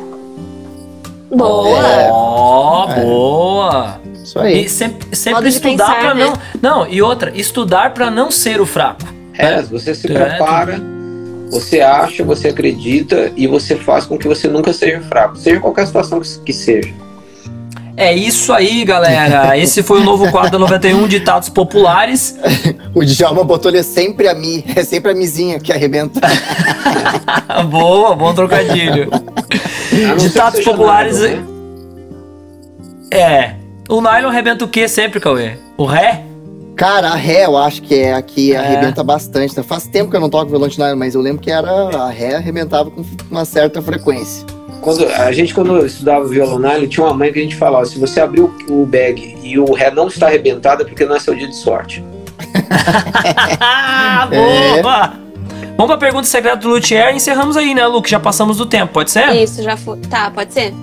Boa! É. Ó, É. boa. Isso aí. E sempre, sempre estudar pensar, pra né? não. Não, e outra, estudar pra não ser o fraco. É, você se É. prepara, você acha, você acredita e você faz com que você nunca seja fraco, seja qualquer situação que seja. É isso aí, galera. Esse foi o novo quadro da 91 Ditados Populares. [LAUGHS] O Djalma botou ele é sempre a mi, é sempre a mizinha que arrebenta. [LAUGHS] Boa, bom trocadilho. A que Ditados seja populares. nada, né? É. O nylon arrebenta o que sempre, Cauê? O ré? Cara, a ré eu acho que é aqui, É. arrebenta bastante. Faz tempo que eu não toco violão de nylon, mas eu lembro que era a ré arrebentava com uma certa frequência. Quando, a gente, quando estudava violonalho, tinha uma mãe que a gente falava: se você abrir o, bag e o ré não está arrebentado, é porque não é seu dia de sorte. [LAUGHS] Ah, boa! Vamos pra pergunta secreta do Luthier e encerramos aí, né, Lu? Que já passamos do tempo, pode ser? Isso, já foi. Tá, pode ser?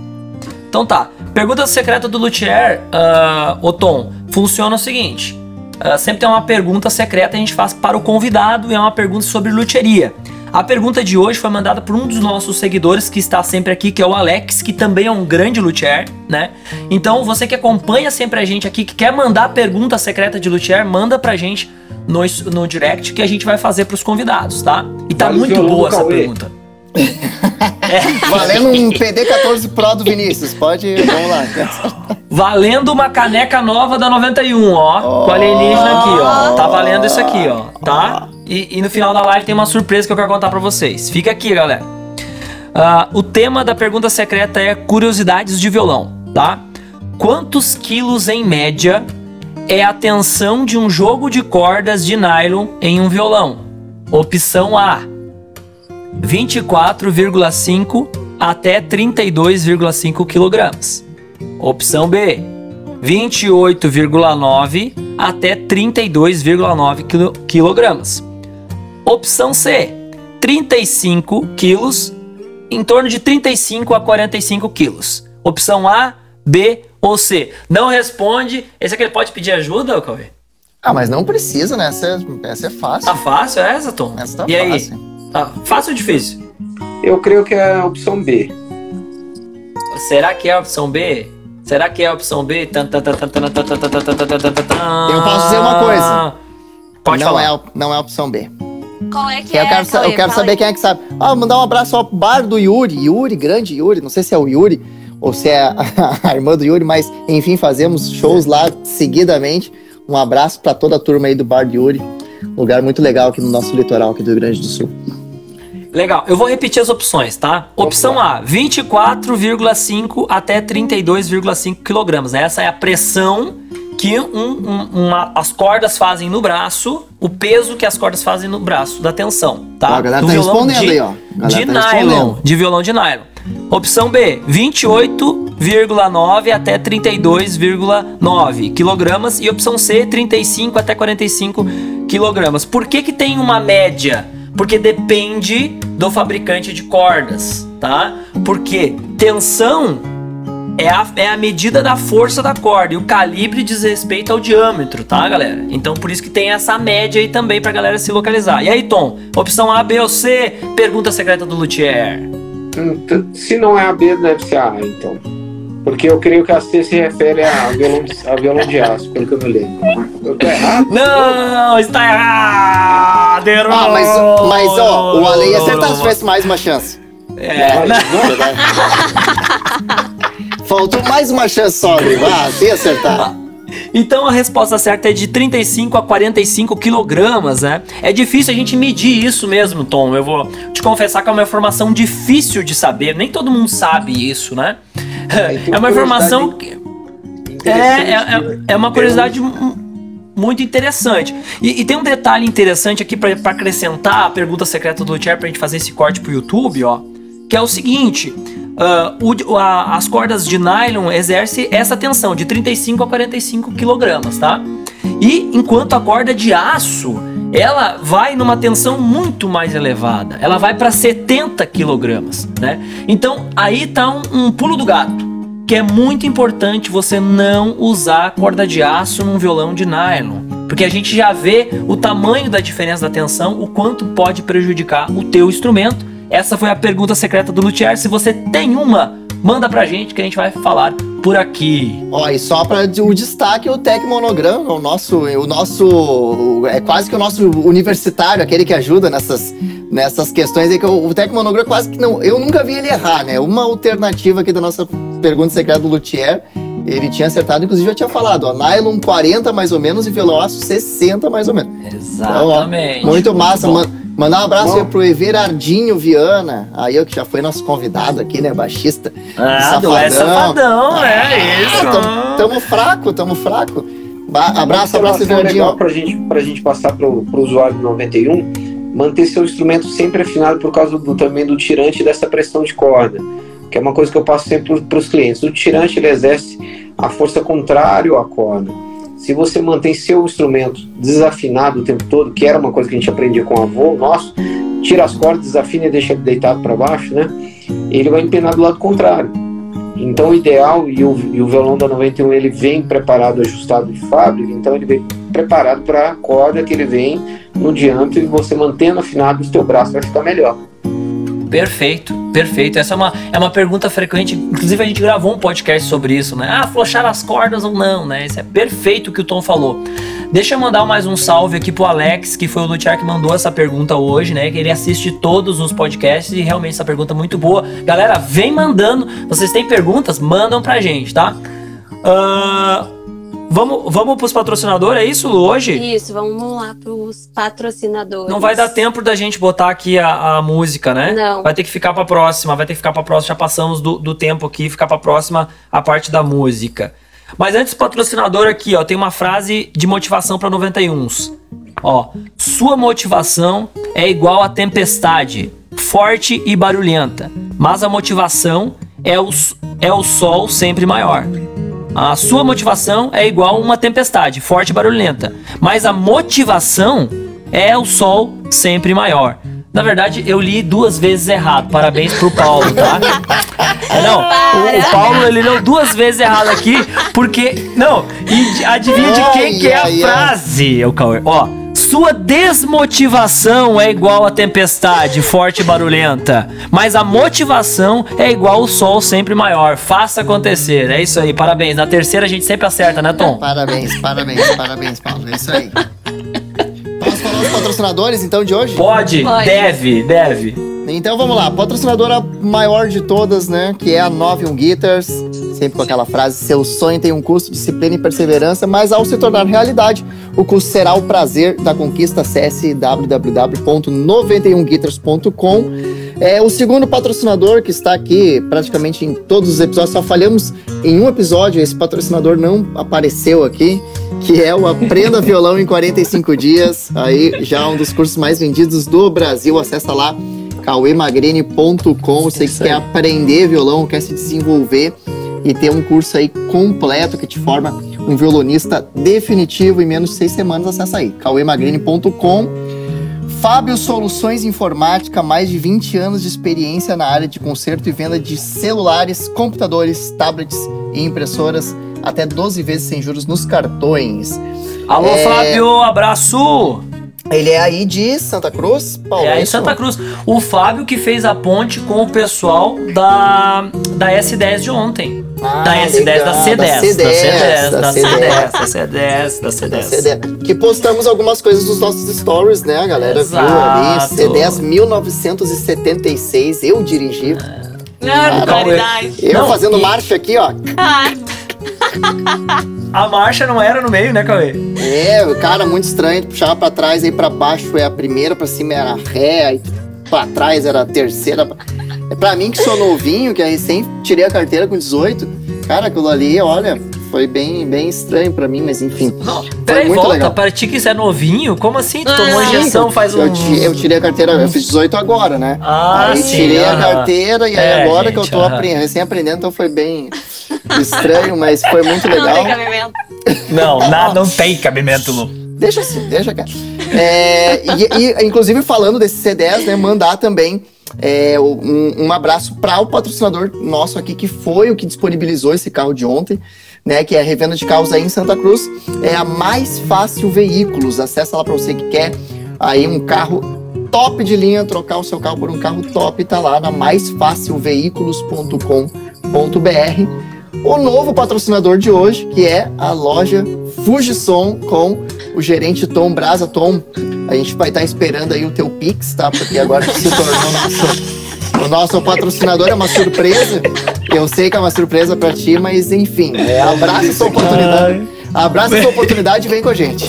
Então tá. Pergunta secreta do Luthier, uh, ô Tom, funciona o seguinte. ah, sempre tem uma pergunta secreta que a gente faz para o convidado e é uma pergunta sobre luthieria. A pergunta de hoje foi mandada por um dos nossos seguidores que está sempre aqui, que é o Alex, que também é um grande luthier, né? Então, você que acompanha sempre a gente aqui, que quer mandar a pergunta secreta de luthier, manda pra gente no, no direct que a gente vai fazer pros convidados, tá? E tá Vale muito boa essa Cauê. pergunta. [LAUGHS] Valendo um PD14 Pro do Vinícius. Pode. Vamos lá. [LAUGHS] Valendo uma caneca nova da 91, ó. Com alienígena aqui, ó. Tá valendo isso aqui, ó. Tá? E, e no final da live tem uma surpresa que eu quero contar pra vocês. Fica aqui, galera. Ah, o tema da pergunta secreta é curiosidades de violão, tá? Quantos quilos em média é a tensão de um jogo de cordas de nylon em um violão? Opção A: 24,5 até 32,5 quilogramas. Opção B: 28,9 até 32,9 quilo- quilogramas. Opção C, 35 quilos, em torno de 35 a 45 quilos. Opção A, B ou C. Não responde. Esse aqui ele pode pedir ajuda, Cauê? Ah, mas não precisa, né? Essa, essa é fácil. Tá fácil é essa, Tom? Essa tá e fácil. Aí? Tá fácil ou difícil? Eu creio que é a opção B. Será que é a opção B? Será que é a opção B? Eu posso dizer uma coisa. Pode não falar. É, não é a opção B. Qual é que Que é? eu quero, Cauê? eu quero saber aí. quem é que sabe. Ah, mandar um abraço ao bar do Yuri. Yuri, grande Yuri. Não sei se é o Yuri ou se é a, a [LAUGHS] irmã do Yuri, mas enfim, fazemos shows lá seguidamente. Um abraço para toda a turma aí do bar do Yuri. Lugar muito legal aqui no nosso litoral aqui do Rio Grande do Sul. Legal, eu vou repetir as opções, tá? Opção A, 24,5 até 32,5 quilogramas. Essa é a pressão que um- um- uma- as cordas fazem no braço, o peso que as cordas fazem no braço, da tensão, tá? Ó, a galera Do tá violão respondendo de, aí, ó. De tá nylon, de violão de nylon. Opção B, 28,9 até 32,9 quilogramas. E opção C, 35 até 45 quilogramas. Por que que tem uma média? Porque depende do fabricante de cordas, tá? Porque tensão é a, é a medida da força da corda. E o calibre diz respeito ao diâmetro, tá, galera? Então por isso que tem essa média aí também pra galera se localizar. E aí, Tom? Opção A, B ou C? Pergunta secreta do Luthier. Hum, Se não é a B, deve ser a A, então. Porque eu creio que a C se refere a violão de, a violão de aço, pelo que eu me lembro. Eu tô errado? Não, está errado! Errou! Ah, mas, mas ó, o Ale ia acertar se tivesse mais uma chance. É, né? [LAUGHS] Faltou mais uma chance só, amigo. Ah, se acertar. Então a resposta certa é de 35 a 45 quilogramas, né? É difícil a gente medir isso mesmo, Tom. Eu vou te confessar que é uma informação difícil de saber. Nem todo mundo sabe isso, né? É uma informação que. É, é, é- é uma curiosidade mu- muito interessante. E, e tem um detalhe interessante aqui para acrescentar a pergunta secreta do Luthier pra gente fazer esse corte pro YouTube, ó. Que é o seguinte: ah, o- a- as cordas de nylon exercem essa tensão de 35 a 45 quilogramas, tá? E enquanto a corda de aço ela vai numa tensão muito mais elevada. Ela vai para 70 quilogramas, né? Então aí tá um, um pulo do gato, que é muito importante você não usar corda de aço num violão de nylon, porque a gente já vê o tamanho da diferença da tensão, o quanto pode prejudicar o teu instrumento. Essa foi a pergunta secreta do Luthier. Se você tem uma, manda pra gente que a gente vai falar por aqui. Ó, e só para o destaque, o Tec Monograma, o nosso, o nosso, é quase que o nosso universitário, aquele que ajuda nessas, nessas questões aí, que o, o Tec Monograma quase que não, eu nunca vi ele errar, né? Uma alternativa aqui da nossa pergunta secreta do Luthier, ele tinha acertado, inclusive eu tinha falado, ó, nylon 40 mais ou menos e aço 60 mais ou menos. Então, ó, Exatamente. muito massa, bom. Man- Mandar um abraço Bom. aí pro Everardinho Viana, aí eu que já foi nosso convidado aqui, né, baixista. Ah, do é safadão, é isso. Ah, tamo, tamo fraco, tamo fraco. Ba abraço, abraço, Everardinho. legal pra gente, pra gente passar pro, pro usuário do 91, manter seu instrumento sempre afinado por causa do, também do tirante e dessa pressão de corda, que é uma coisa que eu passo sempre para os clientes. O tirante ele exerce a força contrária à corda. Se você mantém seu instrumento desafinado o tempo todo, que era uma coisa que a gente aprendia com o avô nosso, tira as cordas, desafina e deixa ele deitado para baixo, né? Ele vai empenar do lado contrário. Então, o ideal, e o, e o violão da 91 ele vem preparado, ajustado de fábrica, então ele vem preparado para a corda que ele vem no diâmetro e você mantendo afinado o seu braço vai ficar melhor. Perfeito, perfeito. Essa é uma, é uma pergunta frequente. Inclusive, a gente gravou um podcast sobre isso, né? Ah, flochar as cordas ou não, né? Isso é perfeito o que o Tom falou. Deixa eu mandar mais um salve aqui pro Alex, que foi o Luthier que mandou essa pergunta hoje, né? Que ele assiste todos os podcasts e realmente essa pergunta é muito boa. Galera, vem mandando. Vocês têm perguntas? Mandam pra gente, tá? Ah, vamos, vamos pros patrocinadores, é isso, Lu, hoje? Isso, vamos lá pros patrocinadores. Não vai dar tempo da gente botar aqui a, a música, né? Não. Vai ter que ficar pra próxima, vai ter que ficar pra próxima. Já passamos do, do tempo aqui, ficar pra próxima a parte da música. Mas antes, patrocinador aqui, ó, tem uma frase de motivação pra 91s. Ó, sua motivação é igual a tempestade, forte e barulhenta, mas a motivação é o, é o sol sempre maior. A sua motivação é igual uma tempestade, forte e barulhenta. Mas a motivação é o sol sempre maior. Na verdade, eu li duas vezes errado. Parabéns pro Paulo, tá? [LAUGHS] Não, o, o Paulo ele leu duas vezes errado aqui, porque. Não, e adivinha de quem Ai, que é a ai, frase, o Cauê? Ó. Sua desmotivação é igual a tempestade, forte e barulhenta. Mas a motivação é igual o sol sempre maior. Faça acontecer. É isso aí, parabéns. Na terceira a gente sempre acerta, né, Tom? Parabéns, parabéns, parabéns, Paulo. É isso aí. Posso falar os patrocinadores, então, de hoje? Pode, Pode. deve, deve. Então vamos lá, patrocinadora maior de todas, né? Que é a 91 Guitars. Sempre com aquela frase: seu sonho tem um custo, disciplina e perseverança, mas ao se tornar realidade, o custo será o prazer da conquista. Acesse www.91guitars.com. É o segundo patrocinador que está aqui praticamente em todos os episódios, só falhamos em um episódio, esse patrocinador não apareceu aqui, que é o Aprenda Violão em 45 Dias. Aí já um dos cursos mais vendidos do Brasil. Acessa lá cauemagrene.com. Você que quer aprender violão, quer se desenvolver e ter um curso aí completo que te forma um violonista definitivo em menos de seis semanas, acessa aí, cauemagrene.com. Fábio Soluções Informática, mais de 20 anos de experiência na área de conserto e venda de celulares, computadores, tablets e impressoras, até 12 vezes sem juros nos cartões. Alô, É. Fábio, abraço! Ele é aí de Santa Cruz, Paulo? É aí isso? Santa Cruz. O Fábio que fez a ponte com o pessoal da, da S10 de ontem. Ah, da S10, legal, da C10. da C10, da da C10, da C10, da Da C10. CD, que postamos algumas coisas nos nossos stories, né? A galera viu ali. Exato. C10 1976, eu dirigi. Ah, barbaridade. Eu Não, fazendo e- marcha aqui, ó. Ah, [LAUGHS] A marcha não era no meio, né, Cauê? É, o cara muito estranho, puxava pra trás, aí pra baixo é a primeira, pra cima era a ré, aí pra trás era a terceira. É pra mim que sou novinho, que é recém tirei a carteira com 18, cara, aquilo ali, olha, foi bem, bem estranho pra mim, mas enfim. Não, Foi peraí, muito volta. legal. Para ti que você é novinho? Como assim? Tu Ah, tomou sim, injeção faz um... Eu, eu tirei a carteira, eu fiz 18 agora, né? Ah, aí sim, tirei a carteira e aí É, agora que eu gente, tô aham. apre- recém aprendendo, então foi bem estranho, mas foi muito não legal. tem cabimento. Não, nada, não tem cabimento, Lu. Deixa assim, deixa, cara. É, e, e, inclusive, falando desse C10, né, mandar também é, um, um abraço para o patrocinador nosso aqui, que foi o que disponibilizou esse carro de ontem, né, que é a revenda de carros aí em Santa Cruz. É a Mais Fácil Veículos. Acessa lá para você que quer aí um carro top de linha, trocar o seu carro por um carro top, tá lá na maisfacilveículos.com.br. O novo patrocinador de hoje, que é a loja Fujisom com o gerente Tom Brasa. Tom, a gente vai estar esperando aí o teu Pix, tá? Porque agora se tornou nosso, o nosso patrocinador, é uma surpresa. Eu sei que é uma surpresa pra ti, mas enfim, é, abraça essa oportunidade. Abraça essa oportunidade e vem com a gente.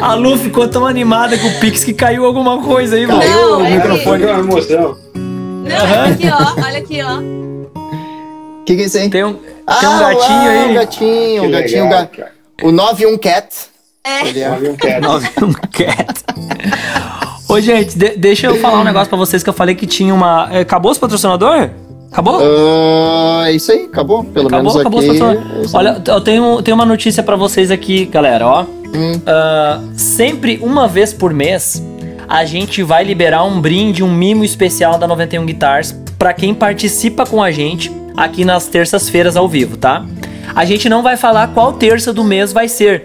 A Lu ficou tão animada com o Pix que caiu alguma coisa aí, mano. Caiu Não, o é que- microfone. Emoção. Não, olha aqui, ó. Olha aqui, ó. O que, que é isso aí? Tem um, tem Ah, um gatinho uau, aí. Um gatinho, um gatinho. legal, ga- cara. O 91 Cat. É. Ele é- Não quero. Nove um cat. Ô, gente, de- deixa eu falar um negócio pra vocês que eu falei que tinha uma. é, Acabou os patrocinador? Acabou? Ah, é isso aí, acabou. Pelo acabou, menos acabou os aqui. patrocinadores. Olha, eu tenho, tenho uma notícia pra vocês aqui, galera, ó. Hum. Ah, sempre uma vez por mês, a gente vai liberar um brinde, um mimo especial da 91 Guitars pra quem participa com a gente aqui nas terças-feiras ao vivo, tá? A gente não vai falar qual terça do mês vai ser,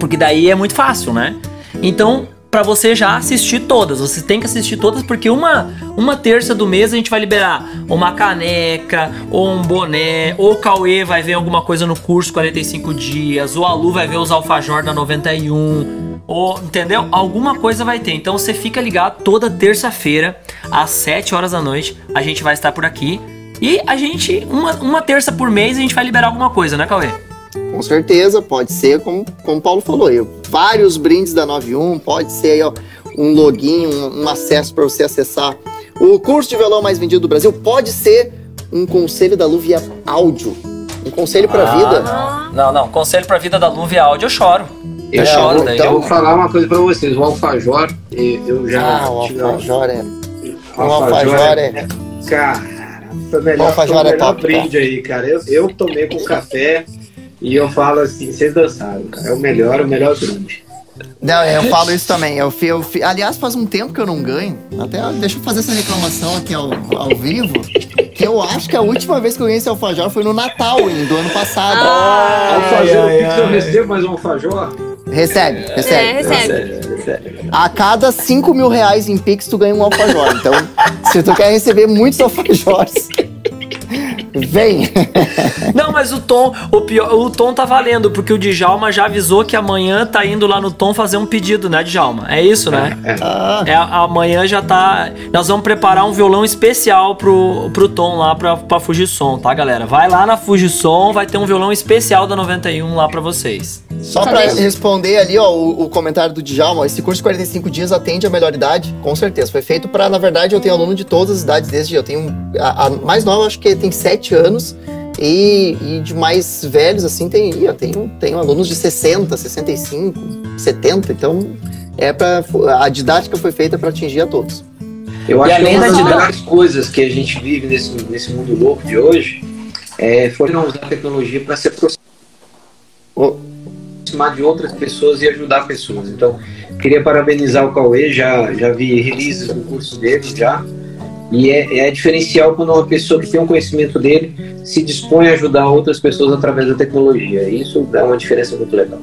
porque daí é muito fácil, né? Então, pra você já assistir todas, você tem que assistir todas porque uma uma terça do mês a gente vai liberar uma caneca ou um boné, ou o Cauê vai ver alguma coisa no curso 45 dias, ou a Lu vai ver os alfajor da 91, ou entendeu? Alguma coisa vai ter. Então você fica ligado toda terça-feira às 7 horas da noite, a gente vai estar por aqui. E a gente, uma, uma terça por mês, a gente vai liberar alguma coisa, né, Cauê? Com certeza, pode ser, como, como o Paulo falou, aí, vários brindes da 91, pode ser aí, ó, um login, um, um acesso para você acessar o curso de violão mais vendido do Brasil, pode ser um conselho da Lu via áudio, um conselho para Ah, vida. Não, não, não. Conselho pra vida da Luve áudio, eu choro. Eu É, choro, vou- daí. então- Eu vou falar uma coisa pra vocês. O alfajor, eu já Ah, o alfajor é. o alfajor é- Cara, foi o melhor, O alfajor foi o melhor top, brinde aí, cara. Eu, eu tomei com café e eu falo assim, vocês dançaram, cara. É o melhor, o melhor brinde. Não, eu falo isso também. Eu, eu aliás, faz um tempo que eu não ganho. Até deixa eu fazer essa reclamação aqui ao, ao vivo. Que eu acho que a última vez que eu ganhei esse alfajor foi no Natal, hein, do ano passado. Ah, alfajor, ai, o Pix eu ai. recebo mais um alfajor? Recebe, recebe. É, recebe. A cada 5 mil reais em Pix, tu ganha um alfajor. Então, se tu quer receber muitos alfajores, vem. Não, mas o Tom, o pior, o Tom tá valendo, porque o Djalma já avisou que amanhã tá indo lá no Tom fazer um pedido, né, Djalma? É isso, né? Ah, É, amanhã já tá. Nós vamos preparar um violão especial pro, pro Tom lá pra, pra Fujisom, tá, galera? Vai lá na Fujisom, vai ter um violão especial da 91 lá pra vocês. Só deixa- responder ali, ó, o, o comentário do Djalma, esse curso de 45 dias atende a melhor idade? Com certeza. Foi feito pra, na verdade, eu tenho aluno de todas as idades, desde eu tenho. A, a mais nova, acho que tem 7 anos. E, e de mais velhos, assim, tem, eu tenho, tenho alunos de 60, 65, 70, então é para a didática foi feita para atingir a todos. Eu E acho que além uma da das coisas que a gente vive nesse, nesse mundo louco de hoje é, foi não usar a tecnologia para se Ô, aproximar de outras pessoas e ajudar pessoas. Então, queria parabenizar o Cauê, já, já vi releases do curso dele já. E é, é diferencial quando uma pessoa que tem um conhecimento dele se dispõe a ajudar outras pessoas através da tecnologia. Isso dá uma diferença muito legal.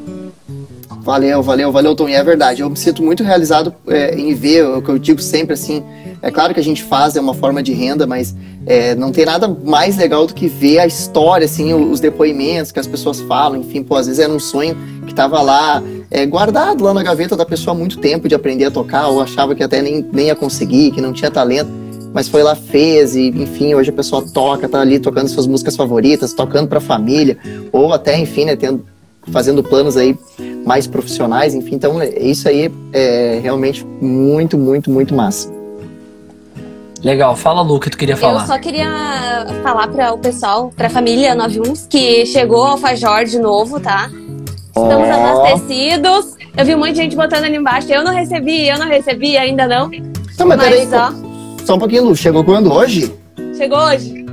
Valeu, valeu, valeu, Tom. E é verdade, eu me sinto muito realizado é, em ver o que eu digo sempre assim. É claro que a gente faz, é uma forma de renda, mas é, não tem nada mais legal do que ver a história, assim, os depoimentos que as pessoas falam. Enfim, pô, às vezes era um sonho que estava lá é, guardado lá na gaveta da pessoa há muito tempo de aprender a tocar, ou achava que até nem, nem ia conseguir, que não tinha talento mas foi lá, fez, e enfim, hoje a pessoa toca, tá ali tocando suas músicas favoritas, tocando pra família, ou até, enfim, né, tendo, fazendo planos aí mais profissionais, enfim, então isso aí é realmente muito, muito, muito massa. Legal, fala Lu, que tu queria falar. Eu só queria falar para o pessoal, para a família 91, que chegou o alfajor de novo, tá? Estamos Ó. abastecidos. Eu vi um monte de gente botando ali embaixo. Eu não recebi, eu não recebi, ainda não. Não, mas, peraí, Mas, ó, só um pouquinho, Lu, chegou quando? Hoje? chegou hoje.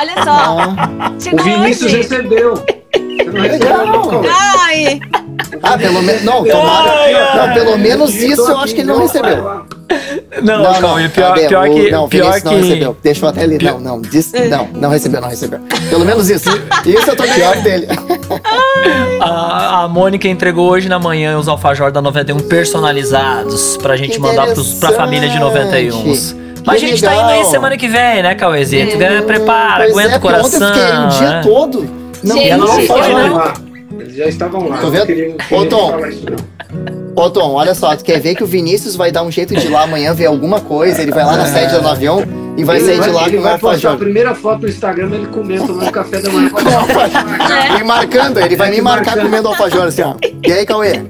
Olha só, Ah, chegou O Vinícius hoje. recebeu. Não [LAUGHS] Legal. Ai, ah pelo menos, não, tomara, não, pelo menos isso eu acho que ele não recebeu. Não, Não, Cauê, não, pior, cadê? pior O- que. não, o pior que não recebeu. Deixa eu até ali. Não, não, diz, não, não recebeu, não recebeu. Pelo menos isso. Isso eu tô ganhando dele. [LAUGHS] A, a Mônica entregou hoje na manhã os alfajor da 91 personalizados pra gente Que mandar pros, pra família de 91. interessante. Mas Que a gente tá indo legal. aí semana que vem, né, Cauêzito? Prepara, Pois aguenta é, o coração. Ontem eu fiquei o dia né? todo. Não, Gente, ela não Eles foi, estavam né? lá. Eles já estavam lá. Tô vendo? Ô, Tom. Ô Tom, olha só, tu quer ver que o Vinícius vai dar um jeito de ir lá amanhã ver alguma coisa, ele vai lá na sede do avião e vai Ele sair de lá ele com vai postar a primeira foto no Instagram, ele comendo tomando café da manhã. Me marcando, ele vai me marcar comendo alfajor assim, ó. E aí, Cauê?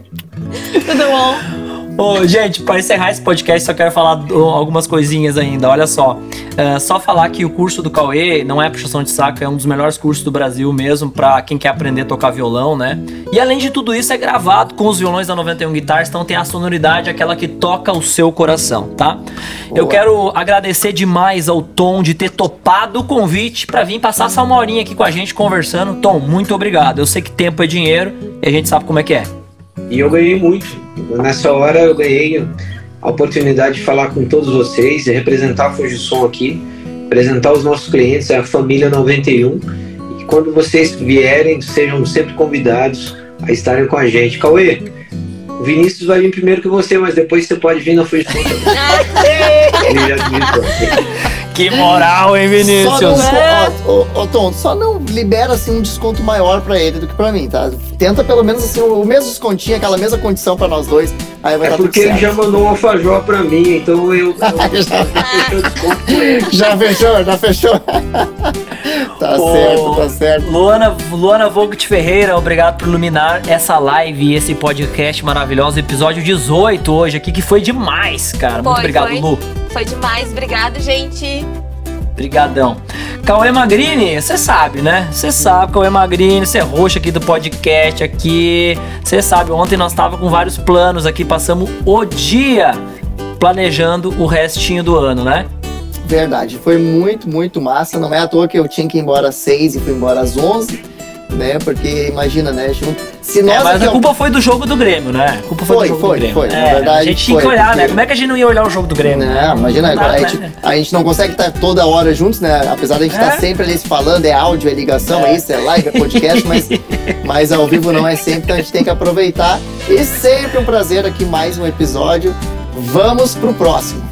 tudo bom? Ô, gente, para encerrar esse podcast, só quero falar do- algumas coisinhas ainda. Olha só, é, só falar que o curso do Cauê não é puxação de saco, é um dos melhores cursos do Brasil mesmo, pra quem quer aprender a tocar violão, né? E além de tudo isso, é gravado com os violões da 91 Guitars, então tem a sonoridade, aquela que toca o seu coração, tá? Eu Boa. quero agradecer demais ao Tom de ter topado o convite pra vir passar essa uma horinha aqui com a gente conversando. Tom, muito obrigado. Eu sei que tempo é dinheiro e a gente sabe como é que é. E eu ganhei muito. Nessa hora eu ganhei a oportunidade de falar com todos vocês e representar a Fujisom aqui, apresentar os nossos clientes, a família 91. E quando vocês vierem, sejam sempre convidados a estarem com a gente. Cauê, o Vinícius vai vir primeiro que você, mas depois você pode vir na Fujisom também. [LAUGHS] Ele já. Que moral, hein, Só não, Vinícius? ó, ó, ó, Tom, só não libera assim um desconto maior pra ele do que pra mim, tá? Tenta pelo menos assim o mesmo descontinho, aquela mesma condição pra nós dois, aí vai É dar porque tudo ele já mandou um alfajor pra mim, então eu, eu, [LAUGHS] eu, desconto com ele. [LAUGHS] Já fechou, já fechou. [LAUGHS] tá Ô, certo, tá certo. Luana, Luana Vogt Ferreira, obrigado por iluminar essa live e esse podcast maravilhoso, episódio 18 hoje aqui, que foi demais, cara. Muito Foi, obrigado, foi. Lu. Foi demais, obrigado, gente. Obrigadão. Cauê Magrini, você sabe, né? Você sabe, Cauê Magrini, você é roxo aqui do podcast aqui. Você sabe, ontem nós tava com vários planos aqui, passamos o dia planejando o restinho do ano, né? Verdade, foi muito, muito massa. Não é à toa que eu tinha que ir embora às seis e fui embora às onze, né? Porque imagina, né? Se nós É, mas a ó, culpa foi do jogo do Grêmio, né? A culpa foi, Foi, do jogo foi, do Grêmio. foi, É, verdade, a gente tinha que olhar, né? porque- Como é que a gente não ia olhar o jogo do Grêmio? Não, imagina, Não dá, a, gente, né? a gente não consegue estar toda hora juntos, né? Apesar de a gente É. estar sempre ali se falando, é áudio, é ligação, é, isso, é live, é podcast, mas, [LAUGHS] mas ao vivo não é sempre, então a gente tem que aproveitar. E sempre um prazer aqui, mais um episódio. Vamos pro próximo.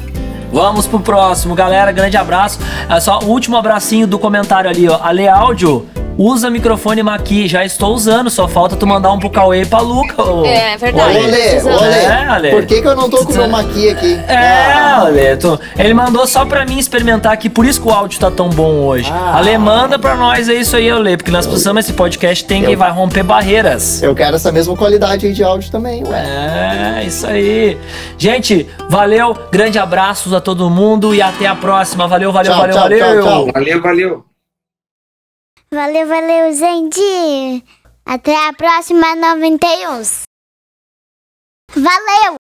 Vamos pro próximo, galera. Grande abraço. É só o último abracinho do comentário ali, ó. Ale Áudio, usa microfone Maqui. Já estou usando, só falta tu mandar um pro Cauê e pra Luca. ô. É verdade. Ô. Olê, precisamos. olê, É, Ale. por que, que eu não tô com o meu maqui aqui? É, Ah, Ale, tu- ele mandou só pra mim experimentar aqui, por isso que o áudio tá tão bom hoje. Ah. Ale, manda pra nós, é isso aí, Ale, porque nós precisamos esse podcast tem que Eu- vai romper barreiras. eu quero essa mesma qualidade aí de áudio também, ué. É, isso aí. Gente, valeu, grande abraços a todo mundo e até a próxima. Valeu, valeu, Tchau, valeu, tchau, valeu. tchau, tchau. Valeu, valeu. Valeu, valeu, gente. Até a próxima 91. Valeu!